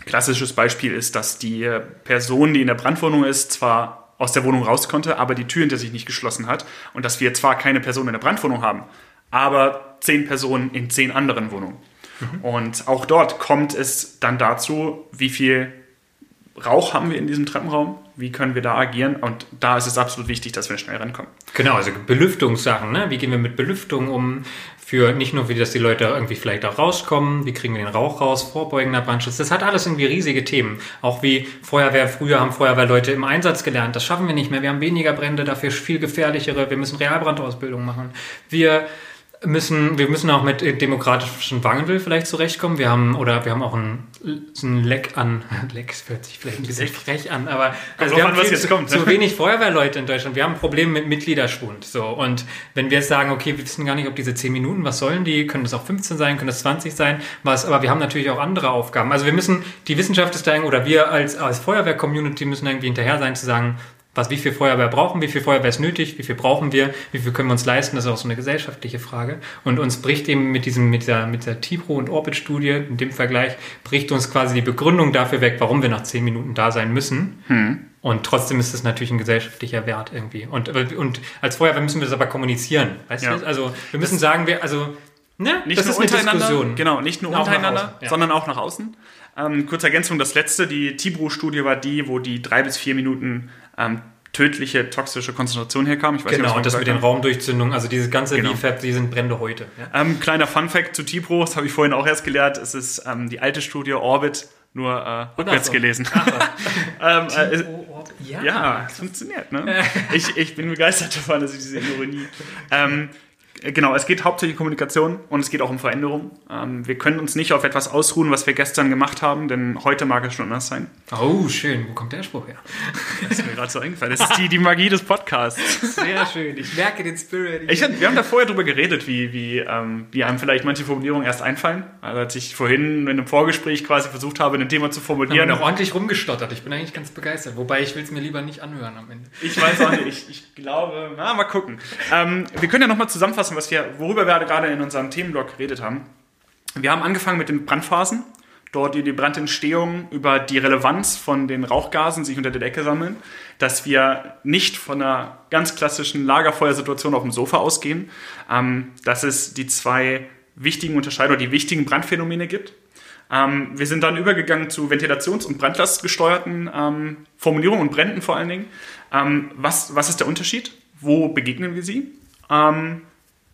klassisches Beispiel ist, dass die Person, die in der Brandwohnung ist, zwar aus der Wohnung raus konnte, aber die Tür hinter sich nicht geschlossen hat und dass wir zwar keine Person in der Brandwohnung haben, aber zehn Personen in zehn anderen Wohnungen. Mhm. Und auch dort kommt es dann dazu, wie viel Rauch haben wir in diesem Treppenraum, wie können wir da agieren und da ist es absolut wichtig, dass wir schnell rankommen. Genau, also Belüftungssachen, ne? wie gehen wir mit Belüftung um, für nicht nur, wie dass die Leute irgendwie vielleicht auch rauskommen, wie kriegen wir den Rauch raus, vorbeugender Brandschutz, das hat alles irgendwie riesige Themen. Auch wie Feuerwehr, früher haben Feuerwehrleute im Einsatz gelernt, das schaffen wir nicht mehr, wir haben weniger Brände, dafür viel gefährlichere, wir müssen Realbrandausbildung machen. Wir müssen, wir müssen auch mit demokratischen Wandel vielleicht zurechtkommen. Wir haben, oder wir haben auch ein, so ein Leck an, Leck hört sich vielleicht ein bisschen frech an, aber also wir haben jetzt zu, kommt, ne? zu wenig Feuerwehrleute in Deutschland. Wir haben ein Problem mit Mitgliederschwund. So. Und wenn wir jetzt sagen, okay, wir wissen gar nicht, ob diese 10 Minuten, was sollen die? Können das auch 15 sein? Können das 20 sein? Was, aber wir haben natürlich auch andere Aufgaben. Also wir müssen, die Wissenschaft ist da, oder wir als, als Feuerwehr-Community müssen irgendwie hinterher sein zu sagen, was, wie viel Feuerwehr brauchen, wie viel Feuerwehr ist nötig, wie viel brauchen wir, wie viel können wir uns leisten, das ist auch so eine gesellschaftliche Frage. Und uns bricht eben mit diesem, mit der, mit der TIPRO und Orbit-Studie, in dem Vergleich, bricht uns quasi die Begründung dafür weg, warum wir nach zehn Minuten da sein müssen. Und trotzdem ist es natürlich ein gesellschaftlicher Wert irgendwie. Und, und als Feuerwehr müssen wir das aber kommunizieren, weißt Ja. du? Also, wir müssen sagen, wir, also, ne, Nicht das nur ist untereinander, Diskussion. genau, nicht nur Auch untereinander, außen, ja. sondern auch nach außen. Ähm, kurze Ergänzung, das letzte, die Tibro-Studie war die, wo die drei bis vier Minuten ähm, tödliche, toxische Konzentration herkam. Ich weiß Genau, nicht, und das mit den Raumdurchzündungen, also diese ganze Genau. VFAB, die sind Brände heute. Ja? ähm, Kleiner Fun-Fact zu Tibro, das habe ich vorhin auch erst gelernt. Es ist ähm, die alte Studie Orbit, nur äh, rückwärts so. gelesen. ähm, äh, ja. Ja, funktioniert, ne? Ich, ich bin begeistert davon, dass ich diese Ironie. Ähm, genau, es geht hauptsächlich um Kommunikation und es geht auch um Veränderung. Ähm, wir können uns nicht auf etwas ausruhen, was wir gestern gemacht haben, denn heute mag es schon anders sein. Oh, schön. Wo kommt der Spruch her? Das ist mir gerade so eingefallen. Das ist die, die Magie des Podcasts. Sehr schön. Ich merke den Spirit. Ich, wir haben da vorher drüber geredet, wie, wie, ähm, wie einem vielleicht manche Formulierungen erst einfallen. Also als ich vorhin in einem Vorgespräch quasi versucht habe, ein Thema zu formulieren. haben auch ordentlich rumgestottert. Ich bin eigentlich ganz begeistert. Wobei ich will es mir lieber nicht anhören am Ende. Ich weiß auch nicht, ich, ich glaube, na, mal gucken. Ähm, wir können ja nochmal zusammenfassen, was wir, worüber wir gerade in unserem Themenblock geredet haben. Wir haben angefangen mit den Brandphasen, dort die, die Brandentstehung über die Relevanz von den Rauchgasen sich unter der Decke sammeln, dass wir nicht von einer ganz klassischen Lagerfeuersituation auf dem Sofa ausgehen, ähm, dass es die zwei wichtigen Unterscheidungen, die wichtigen Brandphänomene gibt. Ähm, wir sind dann übergegangen zu ventilations- und brandlastgesteuerten ähm, Formulierungen und Bränden vor allen Dingen. Ähm, was, was ist der Unterschied? Wo begegnen wir sie? Ähm,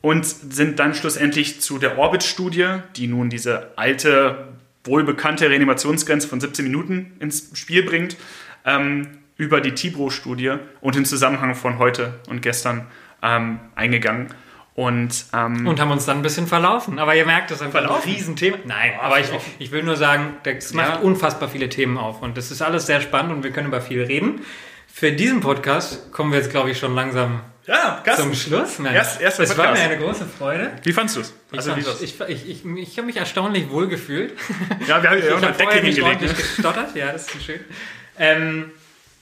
und sind dann schlussendlich zu der Orbit-Studie, die nun diese alte, wohlbekannte Reanimationsgrenze von 17 Minuten ins Spiel bringt, ähm, über die Tibro-Studie und den Zusammenhang von heute und gestern ähm, eingegangen. Und, ähm, Und haben uns dann ein bisschen verlaufen. Aber ihr merkt, das ist einfach ein Verlaufen? Riesenthema. Nein, aber ich, ich will nur sagen, das macht Ja. unfassbar viele Themen auf. Und das ist alles sehr spannend und wir können über viel reden. Für diesen Podcast kommen wir jetzt, glaube ich, schon langsam ja, Gast, zum Schluss. Mensch, Erst- erster es war mir eine große Freude. wie fandst du es? Ich, Also, fand- ich, ich, ich, ich habe mich erstaunlich wohl gefühlt. ja, wir haben ja Ich auch eine Decke hingelegt. Ne? gestottert. Ja, das ist schön. Ähm,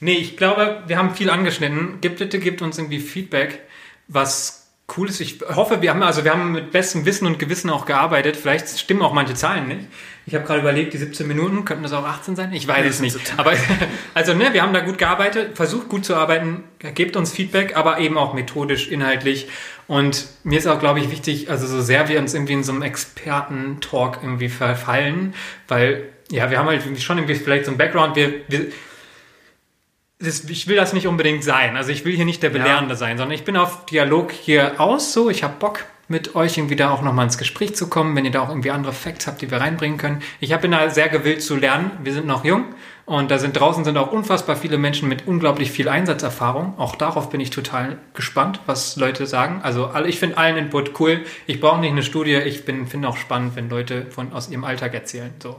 nee, ich glaube, wir haben viel angeschnitten. Gibt bitte, gibt uns irgendwie Feedback, was cool ist. Ich hoffe, wir haben, also wir haben mit bestem Wissen und Gewissen auch gearbeitet. Vielleicht stimmen auch manche Zahlen nicht. Ich habe gerade überlegt, die 17 Minuten, könnten das auch 18 sein? Ich weiß es nicht. sind 17. Aber, also, ne, wir haben da gut gearbeitet, versucht gut zu arbeiten, gebt uns Feedback, aber eben auch methodisch, inhaltlich. Und mir ist auch, glaube ich, wichtig, also so sehr wir uns irgendwie in so einem Experten-Talk irgendwie verfallen, weil, ja, wir haben halt schon irgendwie vielleicht so ein Background, wir, wir ich will das nicht unbedingt sein. Also ich will hier nicht der Belehrende sein, sondern ich bin auf Dialog hier aus so. Ich habe Bock, mit euch irgendwie da auch nochmal ins Gespräch zu kommen, wenn ihr da auch irgendwie andere Facts habt, die wir reinbringen können. Ich hab- bin da sehr gewillt zu lernen. Wir sind noch jung und da sind draußen sind auch unfassbar viele Menschen mit unglaublich viel Einsatzerfahrung. Auch darauf bin ich total gespannt, was Leute sagen. Also ich finde allen Input cool. Ich brauche nicht eine Studie. Ich bin finde auch spannend, wenn Leute von aus ihrem Alltag erzählen. So,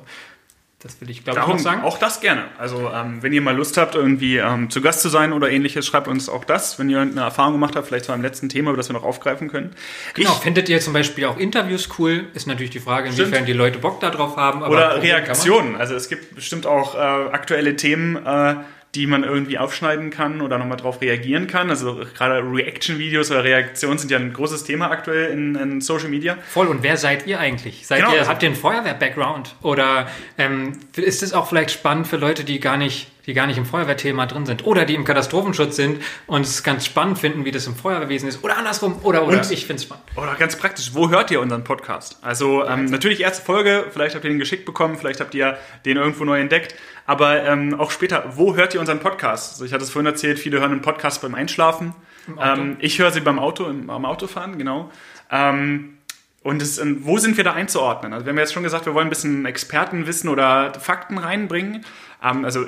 das will ich glaube ich noch sagen. auch das gerne. Also ähm, wenn ihr mal Lust habt, irgendwie ähm, zu Gast zu sein oder ähnliches, schreibt uns auch das. Wenn ihr eine Erfahrung gemacht habt, vielleicht zu einem letzten Thema, über das wir noch aufgreifen können. Genau, Ich, findet ihr zum Beispiel auch Interviews cool? Ist natürlich die Frage, inwiefern Stimmt. die Leute Bock darauf haben. aber oder. Reaktionen. Also es gibt bestimmt auch äh, aktuelle Themen, äh, die man irgendwie aufschneiden kann oder nochmal drauf reagieren kann. Also gerade Reaction-Videos oder Reaktionen sind ja ein großes Thema aktuell in, in Social Media. Voll, und wer seid ihr eigentlich? Seid Genau, ihr, also- habt ihr einen Feuerwehr-Background? Oder ähm, ist es auch vielleicht spannend für Leute, die gar nicht, die gar nicht im Feuerwehrthema drin sind? Oder die im Katastrophenschutz sind und es ganz spannend finden, wie das im Feuerwehrwesen ist? Oder andersrum? Oder, oder Und- ich finde es spannend. Oder ganz praktisch, wo hört ihr unseren Podcast? Also ähm, natürlich erste Folge, vielleicht habt ihr den geschickt bekommen, vielleicht habt ihr den irgendwo neu entdeckt, aber ähm, auch später, wo hört ihr unseren Podcast? Also ich hatte es vorhin erzählt, viele hören einen Podcast beim Einschlafen. Ähm, ich höre sie beim Auto, im, beim Autofahren, genau. Ähm, und es, ähm, wo sind wir da einzuordnen? Also wir haben jetzt schon gesagt, wir wollen ein bisschen Expertenwissen oder Fakten reinbringen. Ähm, also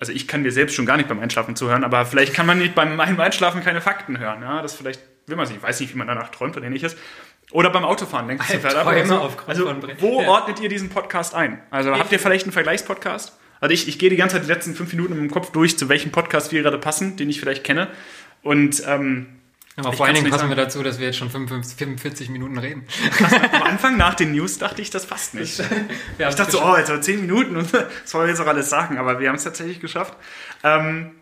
also ich kann mir selbst schon gar nicht beim Einschlafen zuhören, aber vielleicht kann man nicht beim Einschlafen keine Fakten hören. Ja, das vielleicht will man sich, ich weiß nicht, wie man danach träumt oder ähnliches. Oder beim Autofahren, denkt ihr Pferd ab? Also, wo Ja. ordnet ihr diesen Podcast ein? Also habt ihr vielleicht einen Vergleichspodcast? Also ich, ich gehe die ganze Zeit die letzten fünf Minuten im Kopf durch, zu welchem Podcast wir gerade passen, den ich vielleicht kenne. Und ähm, Aber Ich vor allen Dingen passen sagen. wir dazu, dass wir jetzt schon 55, 45 Minuten reden. am Anfang nach den News dachte ich, das passt nicht. Wir Ich dachte so, oh, jetzt aber zehn Minuten und das wollen wir jetzt auch alles sagen, aber wir haben es tatsächlich geschafft. Ähm,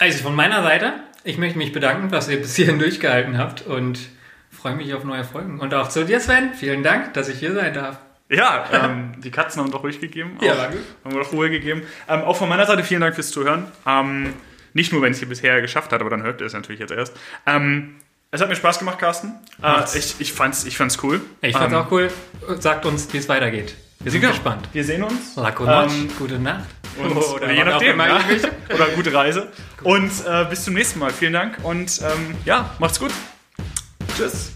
Also von meiner Seite, ich möchte mich bedanken, dass ihr bis hierhin durchgehalten habt und freue mich auf neue Folgen. Und auch zu dir, Sven, vielen Dank, dass ich hier sein darf. ja, ähm, die Katzen haben doch ruhig gegeben. Ja, Auch- gut. Haben wir doch Ruhe gegeben. Ähm, auch von meiner Seite vielen Dank fürs Zuhören. Nicht nur, wenn es ihr bisher geschafft hat, aber dann hört ihr es natürlich jetzt erst. Ähm, es hat mir Spaß gemacht, Carsten. Äh, ich, ich, fand's, ich fand's cool. Ich fand's Ähm, auch cool. Sagt uns, wie es weitergeht. Wir sind genau. gespannt. Wir sehen uns. Lako Ähm, gute Nacht. Und, Oder oder je nachdem. Ja. möchtet. Oder gute Reise. Und äh, bis zum nächsten Mal. Vielen Dank und ähm, ja, macht's gut. Tschüss.